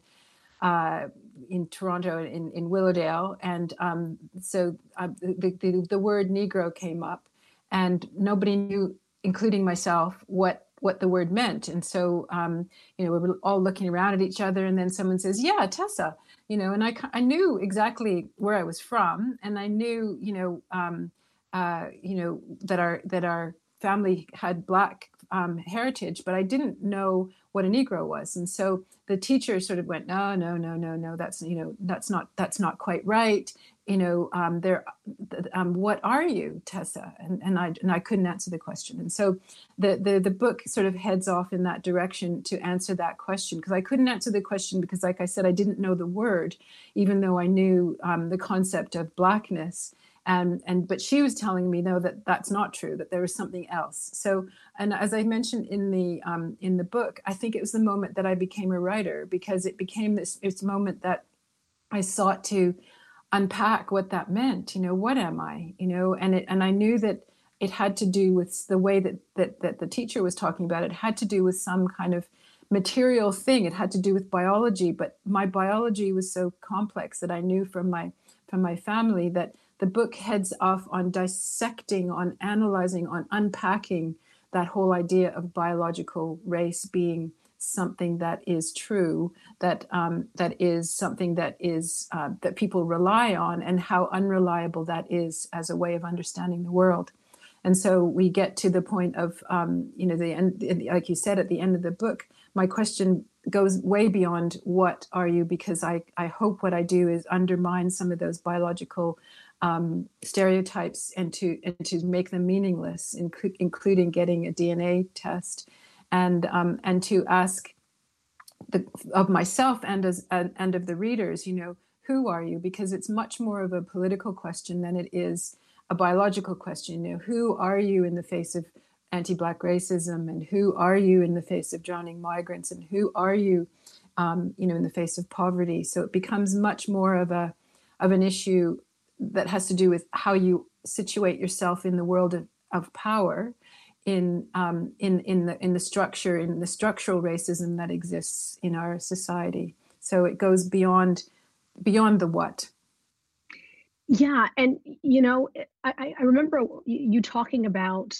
uh, in Toronto in in Willowdale, and um, so uh, the, the the word Negro came up, and nobody knew, including myself, what what the word meant. And so, um, you know, we were all looking around at each other, and then someone says, "Yeah, Tessa," you know, and I I knew exactly where I was from, and I knew, you know, um, uh, you know that our that our family had black um, heritage, but I didn't know what a Negro was, and so the teacher sort of went, "No, no, no, no, no. That's you know, that's not that's not quite right." You know, um, there, um, what are you, Tessa? And, and I and I couldn't answer the question. And so the, the the book sort of heads off in that direction to answer that question because I couldn't answer the question because, like I said, I didn't know the word, even though I knew um, the concept of blackness. And and but she was telling me though that that's not true. That there was something else. So and as I mentioned in the um, in the book, I think it was the moment that I became a writer because it became this this moment that I sought to unpack what that meant you know what am i you know? And it and i knew that it had to do with the way that that that the teacher was talking about it had to do with some kind of material thing. It had to do with biology but my biology was so complex that i knew from my from my family that the book heads off on dissecting on analyzing on unpacking that whole idea of biological race being something that is true, that um, that is something that is uh, that people rely on, and how unreliable that is as a way of understanding the world. And so we get to the point of um, you know the end, like you said at the end of the book. My question goes way beyond what are you because I I hope what I do is undermine some of those biological um, stereotypes and to and to make them meaningless, inc- including getting a DNA test and um, and to ask the, of myself and as and of the readers, you know, who are you? Because it's much more of a political question than it is a biological question. You know, who are you in the face of anti-black racism, and who are you in the face of drowning migrants, and who are you, um, you know, in the face of poverty? So it becomes much more of a of an issue that has to do with how you situate yourself in the world of, of power in um, in in the in the structure in the structural racism that exists in our society. So it goes beyond beyond the what. Yeah, and you know, I, I remember you talking about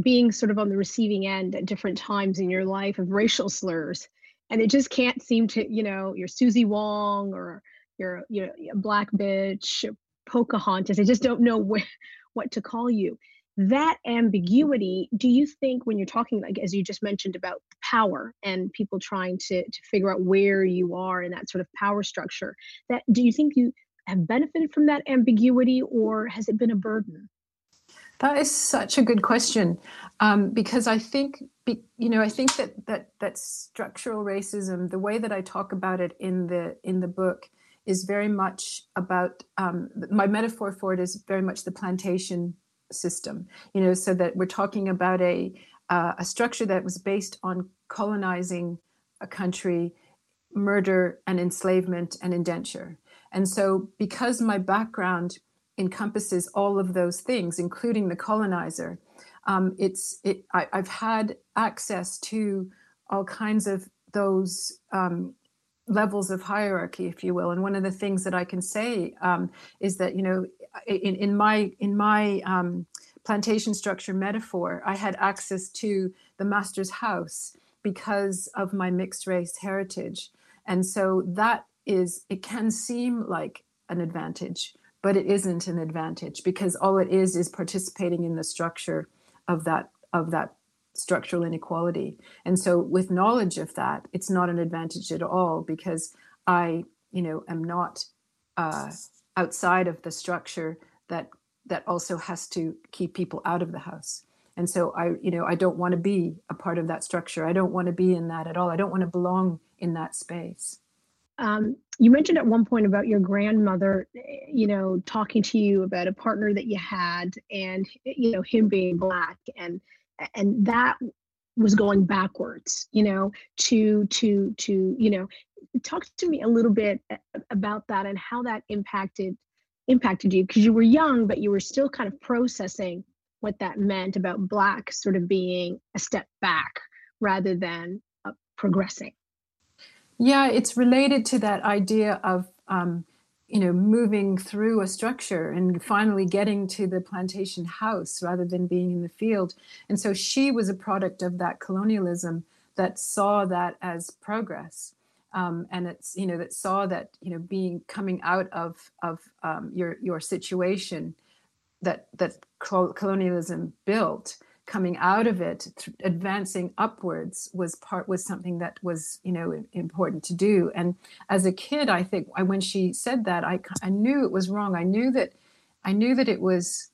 being sort of on the receiving end at different times in your life of racial slurs, and it just can't seem to, you know, you're Susie Wong or you're you know black bitch, Pocahontas. I just don't know where what to call you that ambiguity do you think when you're talking like as you just mentioned about power and people trying to to figure out where you are in that sort of power structure that do you think you have benefited from that ambiguity or has it been a burden? That is such a good question um, because i think you know i think that that that structural racism the way that i talk about it in the in the book is very much about um, my metaphor for it is very much the plantation system you know so that we're talking about a uh, a structure that was based on colonizing a country murder and enslavement and indenture. And so because my background encompasses all of those things including the colonizer um, it's it I, have had access to all kinds of those um, levels of hierarchy if you will. And one of the things that i can say um, is that you know in, in my in my um, plantation structure metaphor, I had access to the master's house because of my mixed race heritage, and so that is it can seem like an advantage, but it isn't an advantage because all it is is participating in the structure of that of that structural inequality. And so with knowledge of that, it's not an advantage at all because I, you know, am not uh, outside of the structure that that also has to keep people out of the house. And so i you know i don't want to be a part of that structure. I don't want to be in that at all. I don't want to belong in that space. Um, you mentioned at one point about your grandmother you know talking to you about a partner that you had and you know him being black and and that was going backwards you know to to to you know talk to me a little bit about that and how that impacted impacted you because you were young but you were still kind of processing what that meant about black sort of being a step back rather than uh, progressing. Yeah it's related to that idea of um, you know moving through a structure and finally getting to the plantation house rather than being in the field. And so she was a product of that colonialism that saw that as progress um, and it's you know that saw that you know being coming out of of um, your your situation that that colonialism built coming out of it th- advancing upwards was part was something that was you know important to do. And as a kid i think I, when she said that I, I knew it was wrong. I knew that i knew that it was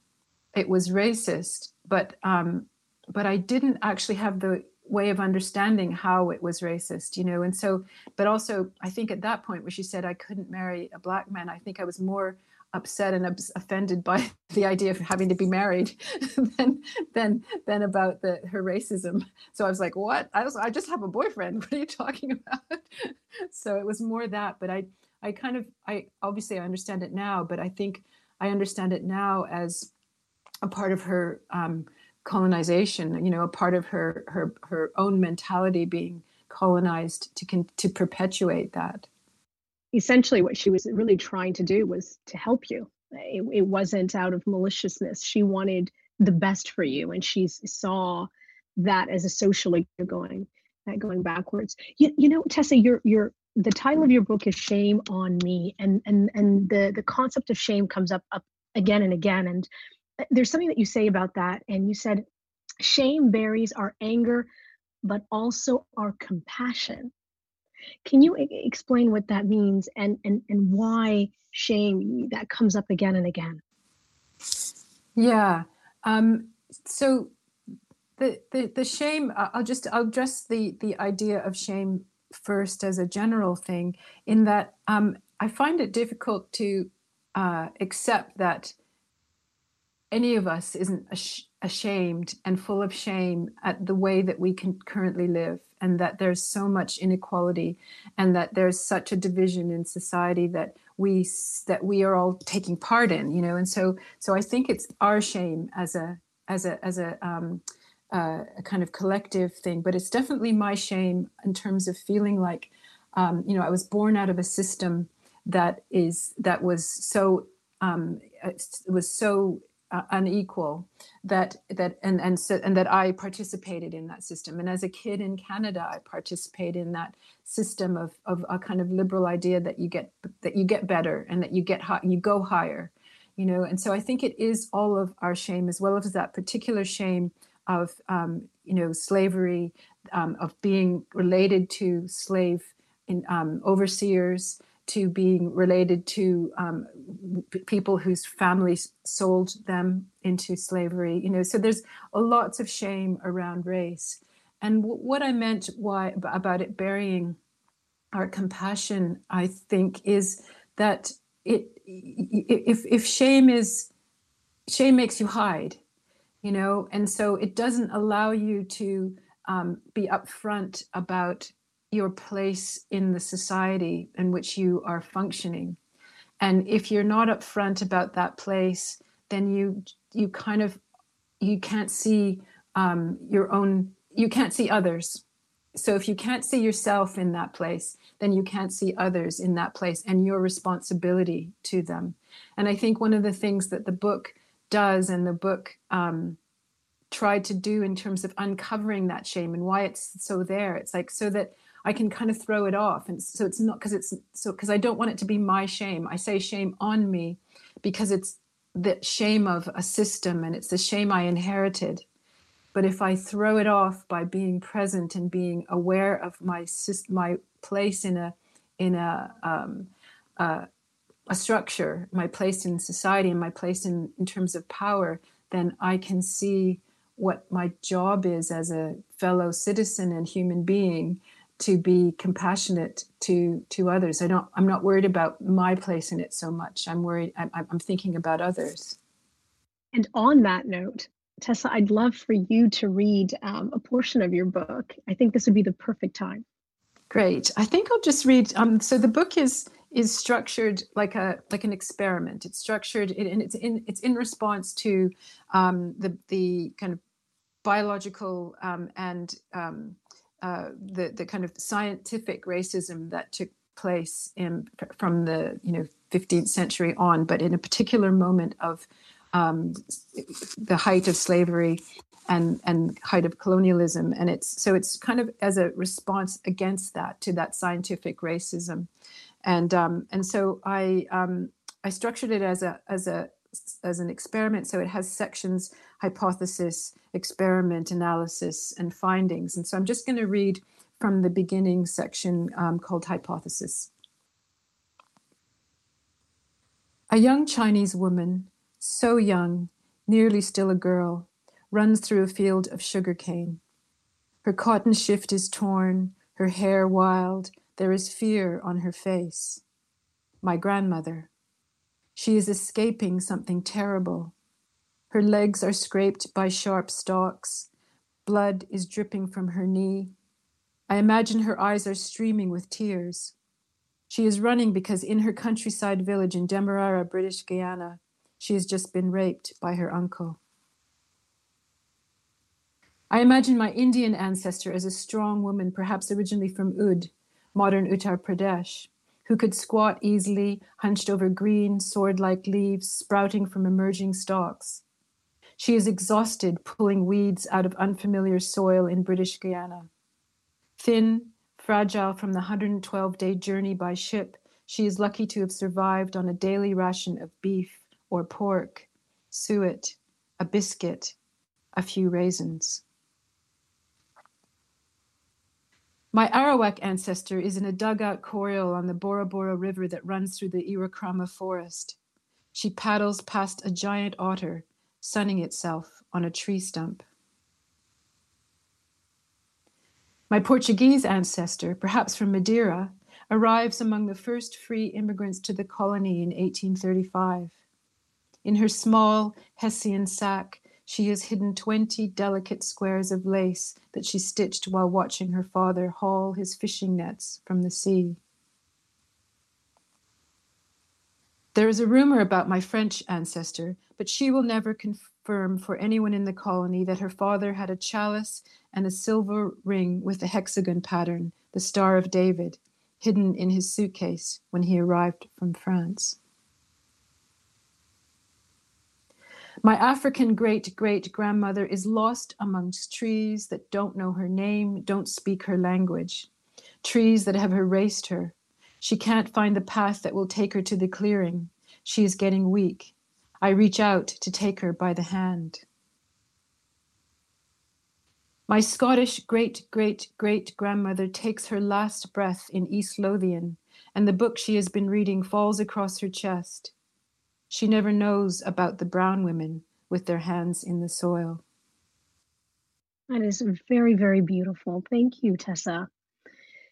it was racist but um but i didn't actually have the way of understanding how it was racist you know and so but also i think at that point where she said i couldn't marry a black man i think i was more upset and offended by the idea of having to be married than than than about the her racism. So I was like, "What? I was I just have a boyfriend. What are you talking about?" so it was more that, but I I kind of I obviously I understand it now, but I think I understand it now as a part of her um, colonization. You know, a part of her her her own mentality being colonized to to perpetuate that essentially what she was really trying to do was to help you. It, it wasn't out of maliciousness. She wanted the best for you, and she saw that as a socially going that going backwards. You, you know, Tessa, your your the title of your book is "Shame on Me," and and and the the concept of shame comes up up again and again. And there's something that you say about that, and you said shame buries our anger, but also our compassion. Can you explain what that means and, and, and why shame that comes up again and again? Yeah. Um, so the, the, the shame, I'll just, I'll address the, the idea of shame first as a general thing in that um, I find it difficult to uh, accept that any of us isn't ashamed and full of shame at the way that we can currently live and that there's so much inequality and that there's such a division in society that we that we are all taking part in you know? And so so i think it's our shame as a as a as a um, uh, a kind of collective thing but it's definitely my shame in terms of feeling like um, you know i was born out of a system that is that was so um, it was so uh, unequal that that and and so and that I participated in that system. And as a kid in Canada I participated in that system of of a kind of liberal idea that you get that you get better and that you get high, you go higher you know? And so I think it is all of our shame as well as that particular shame of um, you know slavery um, of being related to slave in um, overseers to being related to um, people whose families sold them into slavery. You know, so there's a lots of shame around race. And w- what I meant why about it burying our compassion, I think, is that it if if shame is shame makes you hide, you know, and so it doesn't allow you to um, be upfront about your place in the society in which you are functioning. And if you're not upfront about that place, then you you kind of you can't see um, your own you can't see others. So if you can't see yourself in that place, then you can't see others in that place and your responsibility to them. And I think one of the things that the book does and the book um, tried to do in terms of uncovering that shame and why it's so there, it's like so that I can kind of throw it off. And so it's not because it's so because I don't want it to be my shame. I say shame on me because it's the shame of a system and it's the shame I inherited. But if I throw it off by being present and being aware of my my place in a in a um, uh, a structure, my place in society, and my place in in terms of power, then I can see what my job is as a fellow citizen and human being to be compassionate to to others. I don't. I'm not worried about my place in it so much. I'm worried. I'm, I'm thinking about others. And on that note, Tessa, I'd love for you to read um, a portion of your book. I think this would be the perfect time. Great. I think I'll just read. Um, so the book is is structured like a like an experiment. It's structured and it's in it's in response to um, the the kind of biological um, and um, uh, the the kind of scientific racism that took place in from the you know 15th century on, but in a particular moment of um, the height of slavery and and height of colonialism, and it's so it's kind of as a response against that to that scientific racism, and um, and so I um, I structured it as a as a as an experiment. So it has sections hypothesis, experiment, analysis, and findings. And so I'm just going to read from the beginning section um, called hypothesis. A young Chinese woman, so young, nearly still a girl, runs through a field of sugar cane. Her cotton shift is torn, her hair wild, there is fear on her face. My grandmother. She is escaping something terrible. Her legs are scraped by sharp stalks. Blood is dripping from her knee. I imagine her eyes are streaming with tears. She is running because in her countryside village in Demerara, British Guiana, she has just been raped by her uncle. I imagine my Indian ancestor as a strong woman, perhaps originally from Oudh, modern Uttar Pradesh who could squat easily, hunched over green, sword like leaves sprouting from emerging stalks. She is exhausted pulling weeds out of unfamiliar soil in British Guiana. Thin, fragile from the 112 day journey by ship, she is lucky to have survived on a daily ration of beef or pork, suet, a biscuit, a few raisins. My Arawak ancestor is in a dugout corial on the Burro-Burro River that runs through the Iwokrama forest. She paddles past a giant otter, sunning itself on a tree stump. My Portuguese ancestor, perhaps from Madeira, arrives among the first free immigrants to the colony in 1835. In her small Hessian sack, she has hidden 20 delicate squares of lace that she stitched while watching her father haul his fishing nets from the sea. There is a rumor about my French ancestor, but she will never confirm for anyone in the colony that her father had a chalice and a silver ring with a hexagon pattern, the Star of David, hidden in his suitcase when he arrived from France. My African great great grandmother is lost amongst trees that don't know her name, don't speak her language, trees that have erased her. She can't find the path that will take her to the clearing. She is getting weak. I reach out to take her by the hand. My Scottish great great great grandmother takes her last breath in East Lothian, and the book she has been reading falls across her chest. She never knows about the brown women with their hands in the soil. That is very, very beautiful. Thank you, Tessa.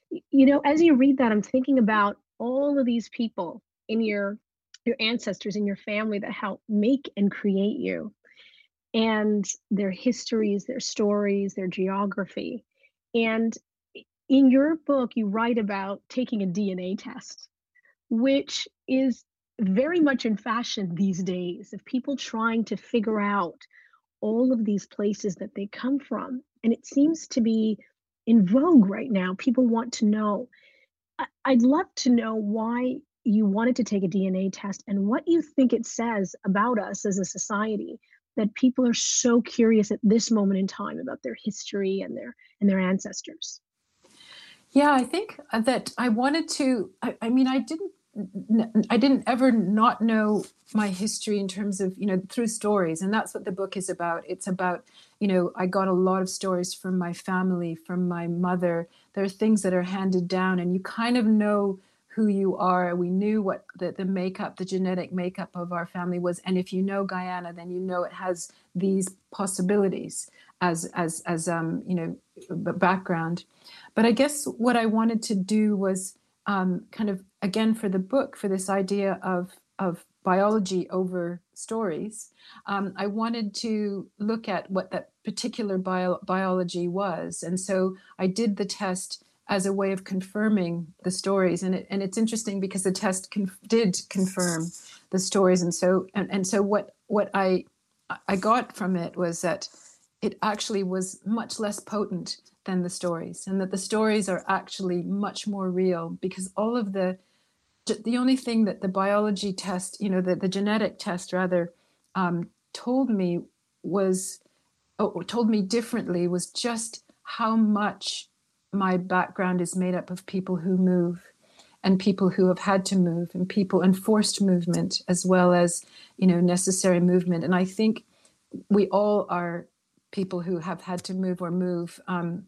You know, as you read that, I'm thinking about all of these people in your your ancestors in your family that help make and create you and their histories, their stories, their geography. And in your book, you write about taking a DNA test, which is very much in fashion these days of people trying to figure out all of these places that they come from. And it seems to be in vogue right now. People want to know. I'd love to know why you wanted to take a DNA test and what you think it says about us as a society that people are so curious at this moment in time about their history and their and their ancestors. Yeah, I think that I wanted to. I, I mean, I didn't I didn't ever not know my history in terms of, you know, through stories. And that's what the book is about. It's about, you know, I got a lot of stories from my family, from my mother. There are things that are handed down, and you kind of know who you are. We knew what the, the makeup, the genetic makeup of our family was. And if you know Guyana, then you know it has these possibilities as as as um, you know background. But I guess what I wanted to do was um, kind of again for the book for this idea of of biology over stories. Um, I wanted to look at what that particular bio- biology was, and so I did the test as a way of confirming the stories. And it, and it's interesting because the test conf- did confirm the stories, and so and, and so what what I I got from it was that it actually was much less potent than the stories, and that the stories are actually much more real because all of the the only thing that the biology test, you know, the, the genetic test rather, um, told me was, oh, told me differently was just how much my background is made up of people who move and people who have had to move and people and forced movement as well as, you know, necessary movement. And I think we all are people who have had to move or move um,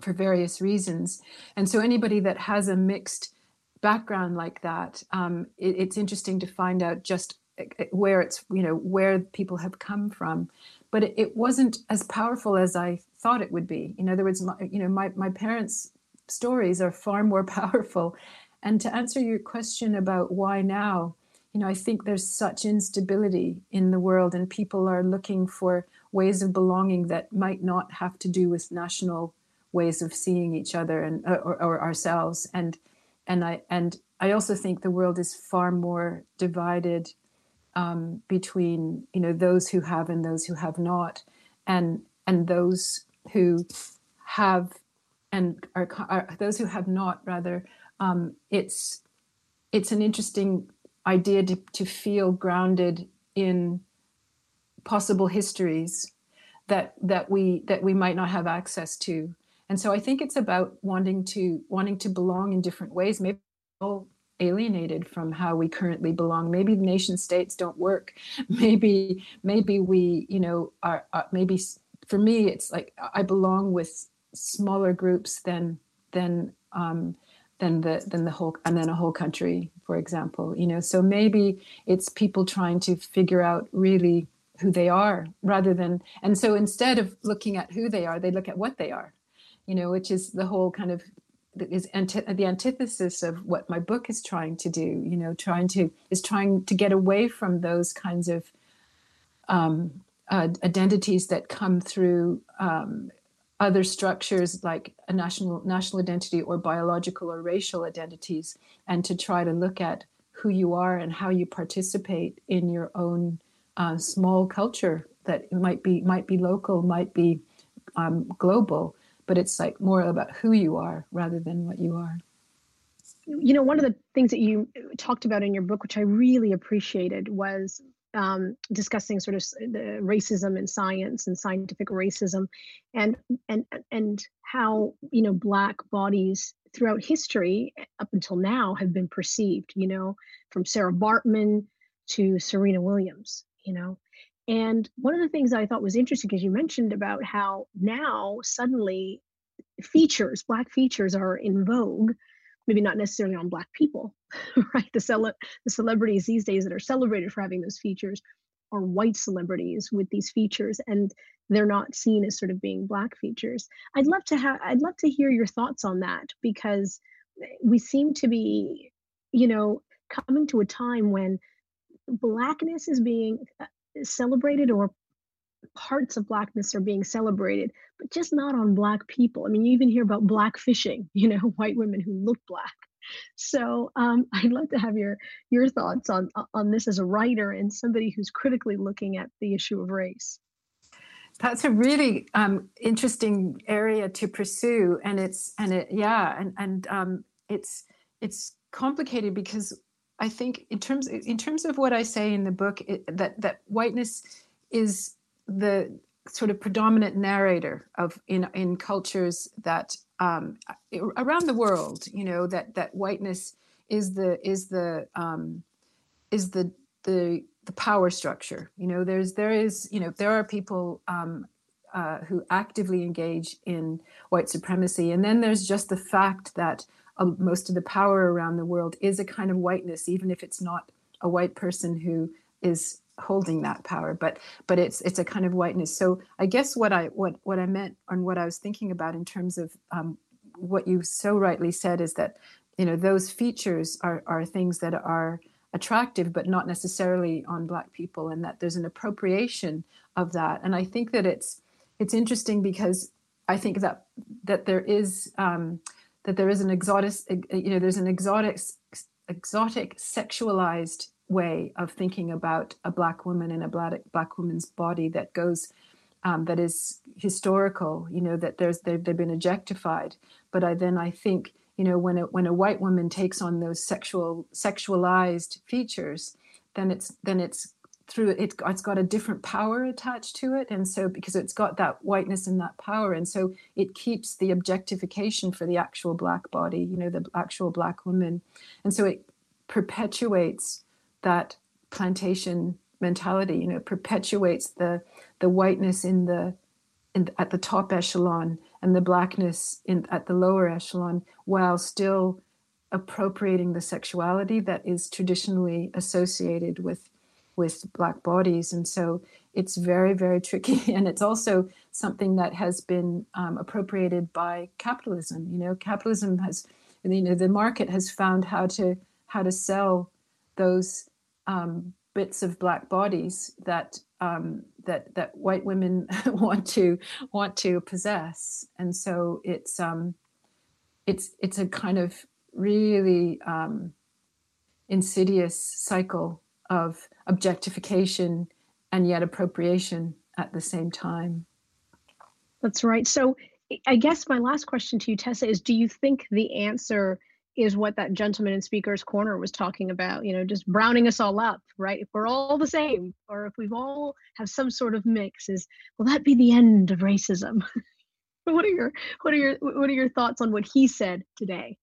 for various reasons. And so anybody that has a mixed background like that, um, it, it's interesting to find out just uh, uh, where it's you know where people have come from. But it, it wasn't as powerful as I thought it would be. In other words, my, you know my my parents' stories are far more powerful. And to answer your question about why now, you know, I think there's such instability in the world, and people are looking for ways of belonging that might not have to do with national ways of seeing each other and or, or ourselves. And and I and I also think the world is far more divided um, between you know those who have and those who have not, and and those who have and are, are those who have not rather. Um, it's it's an interesting idea to, to feel grounded in possible histories that that we that we might not have access to and so i think it's about wanting to wanting to belong in different ways maybe all alienated from how we currently belong. Maybe the nation states don't work. Maybe maybe we you know are, maybe for me it's like i belong with smaller groups than than um than the than the whole and then a whole country for example you know? So maybe it's people trying to figure out really who they are rather than and so instead of looking at who they are they look at what they are you know, which is the whole kind of is anti- the antithesis of what my book is trying to do. You know, trying to is trying to get away from those kinds of um, uh, identities that come through um, other structures like a national national identity or biological or racial identities, and to try to look at who you are and how you participate in your own uh, small culture that might be might be local, might be um, global, but it's like more about who you are rather than what you are. You know one of the things that you talked about in your book which i really appreciated was um, discussing sort of the racism in science and scientific racism and and and how you know black bodies throughout history up until now have been perceived you know from sarah bartman to serena williams you know and one of the things I thought was interesting because you mentioned about how now suddenly features, black features are in vogue, maybe not necessarily on black people, right? The, cele- the celebrities these days that are celebrated for having those features are white celebrities with these features and they're not seen as sort of being black features. I'd love to have I'd love to hear your thoughts on that because we seem to be, you know, coming to a time when blackness is being celebrated or parts of blackness are being celebrated but just not on black people. I mean you even hear about black fishing you know white women who look black. So um, i'd love to have your your thoughts on on this as a writer and somebody who's critically looking at the issue of race. That's a really um, interesting area to pursue and it's and it yeah and and um, it's it's complicated because I think in terms in terms of what I say in the book it, that that whiteness is the sort of predominant narrator of in in cultures that um, around the world you know that that whiteness is the is the um, is the the the power structure. You know there's there is you know there are people um, uh, who actively engage in white supremacy. And then there's just the fact that uh, most of the power around the world is a kind of whiteness, even if it's not a white person who is holding that power but but it's it's a kind of whiteness. So i guess what i what what i meant and what i was thinking about in terms of um, what you so rightly said is that you know those features are are things that are attractive but not necessarily on black people and that there's an appropriation of that. And i think that it's it's interesting because i think that that there is um, that there is an exotic you know there's an exotic exotic sexualized way of thinking about a black woman and a black black woman's body that goes um, that is historical you know that there's they've, they've been objectified. But i then i think you know when a when a white woman takes on those sexual sexualized features then it's then it's through it it's got a different power attached to it and so because it's got that whiteness and that power and so it keeps the objectification for the actual black body you know the actual black woman. And so it perpetuates that plantation mentality you know perpetuates the the whiteness in the in, at the top echelon and the blackness in at the lower echelon while still appropriating the sexuality that is traditionally associated with with black bodies. And so it's very very tricky. And it's also something that has been um, appropriated by capitalism. You know capitalism has you know the market has found how to how to sell those um, bits of black bodies that um, that that white women want to want to possess. And so it's um, it's it's a kind of really um, insidious cycle of objectification and yet appropriation at the same time. That's right. So I guess my last question to you, Tessa, is do you think the answer is what that gentleman in Speaker's Corner was talking about, you know, just browning us all up, right? If we're all the same, or if we've all have some sort of mix, is will that be the end of racism? what are your what are your what are your thoughts on what he said today?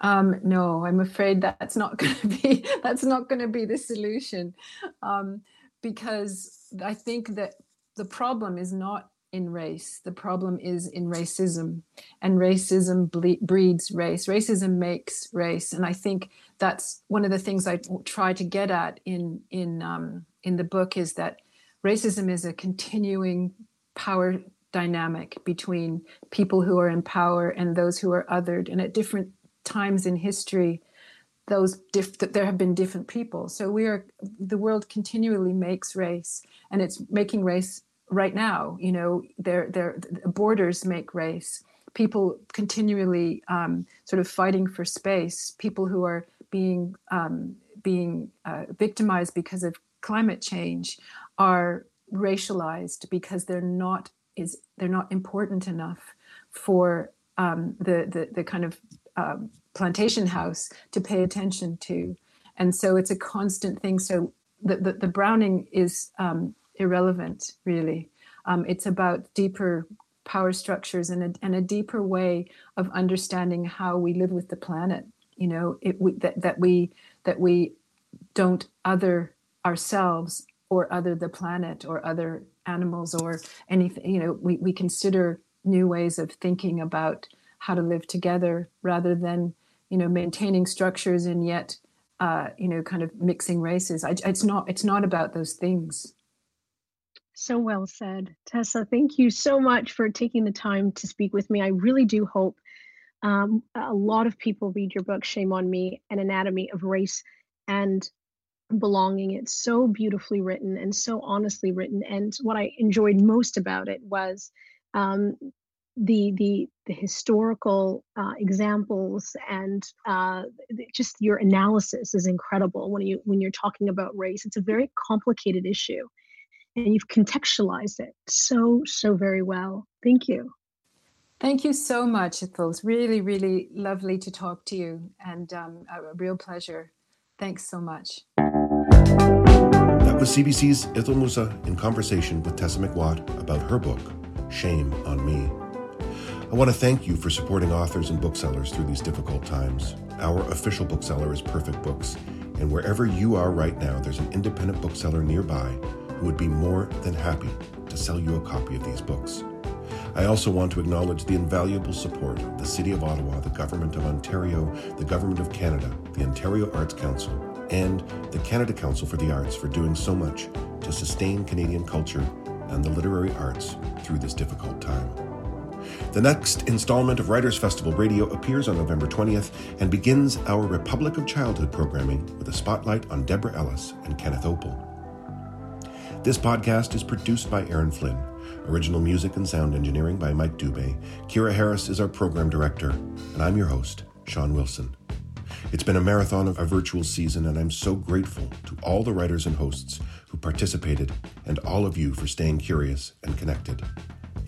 Um, no, I'm afraid that's not going to be that's not going to be the solution, um, because I think that the problem is not in race. The problem is in racism, and racism ble- breeds race. Racism makes race, and I think that's one of the things I try to get at in in um, in the book is that racism is a continuing power dynamic between people who are in power and those who are othered, and at different times in history those diff- there have been different people. So we are the world continually makes race and it's making race right now you know their their borders make race. People continually um, sort of fighting for space people who are being um, being uh, victimized because of climate change are racialized because they're not is they're not important enough for um, the, the the kind of um, plantation house to pay attention to. And so it's a constant thing. So the, the, the Browning is um, irrelevant, really. Um, it's about deeper power structures and a, and a deeper way of understanding how we live with the planet. You know, it, we, that, that we that we don't other ourselves or other the planet or other animals or anything. You know, we, we consider new ways of thinking about how to live together rather than you know maintaining structures and yet uh, you know kind of mixing races. I, it's not it's not about those things. So well said. Tessa thank you so much for taking the time to speak with me. I really do hope um, a lot of people read your book shame on me an anatomy of race and belonging. It's so beautifully written and so honestly written. And what i enjoyed most about it was um, the the the historical uh, examples and uh, just your analysis is incredible when you when you're talking about race. It's a very complicated issue, and you've contextualized it so so very well. Thank you. Thank you so much. It was really really lovely to talk to you, and um, a real pleasure. Thanks so much. That was CBC's Idil Mussa in conversation with Tessa McWatt about her book, Shame on Me. I want to thank you for supporting authors and booksellers through these difficult times. Our official bookseller is Perfect Books, and wherever you are right now, there's an independent bookseller nearby who would be more than happy to sell you a copy of these books. I also want to acknowledge the invaluable support of the City of Ottawa, the Government of Ontario, the Government of Canada, the Ontario Arts Council, and the Canada Council for the Arts for doing so much to sustain Canadian culture and the literary arts through this difficult time. The next installment of Writers Festival Radio appears on November 20th and begins our Republic of Childhood programming with a spotlight on Deborah Ellis and Kenneth Oppel. This podcast is produced by Aaron Flynn. Original music and sound engineering by Mike Dubé. Kira Harris is our program director, and I'm your host, Sean Wilson. It's been a marathon of a virtual season, and I'm so grateful to all the writers and hosts who participated and all of you for staying curious and connected.